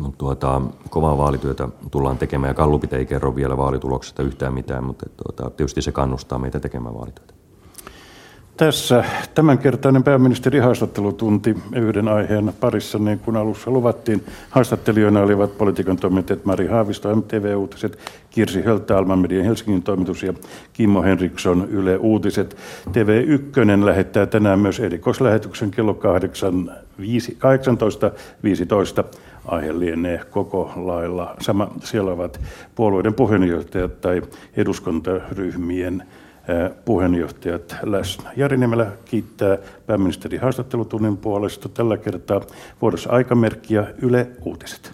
Mutta tuota, kovaa vaalityötä tullaan tekemään ja Kallupit ei kerro vielä vaalituloksesta yhtään mitään, mutta tuota, tietysti se kannustaa meitä tekemään vaalityötä. Tässä tämänkertainen pääministeri haastattelutunti yhden aiheen parissa, niin kuin alussa luvattiin. Haastattelijoina olivat politiikan toimittajat Mari Haavisto, MTV-uutiset, Kirsi Höltä, Alman Median Helsingin toimitus ja Kimmo Henriksson, Yle Uutiset. TV1 lähettää tänään myös erikoislähetyksen kello 18.15. Aihe lienee koko lailla sama. Siellä ovat puolueiden puheenjohtajat tai eduskuntaryhmien puheenjohtajat läsnä. Jari Niemelä kiittää pääministeri haastattelutunnin puolesta. Tällä kertaa vuorossa aikamerkkiä Yle Uutiset.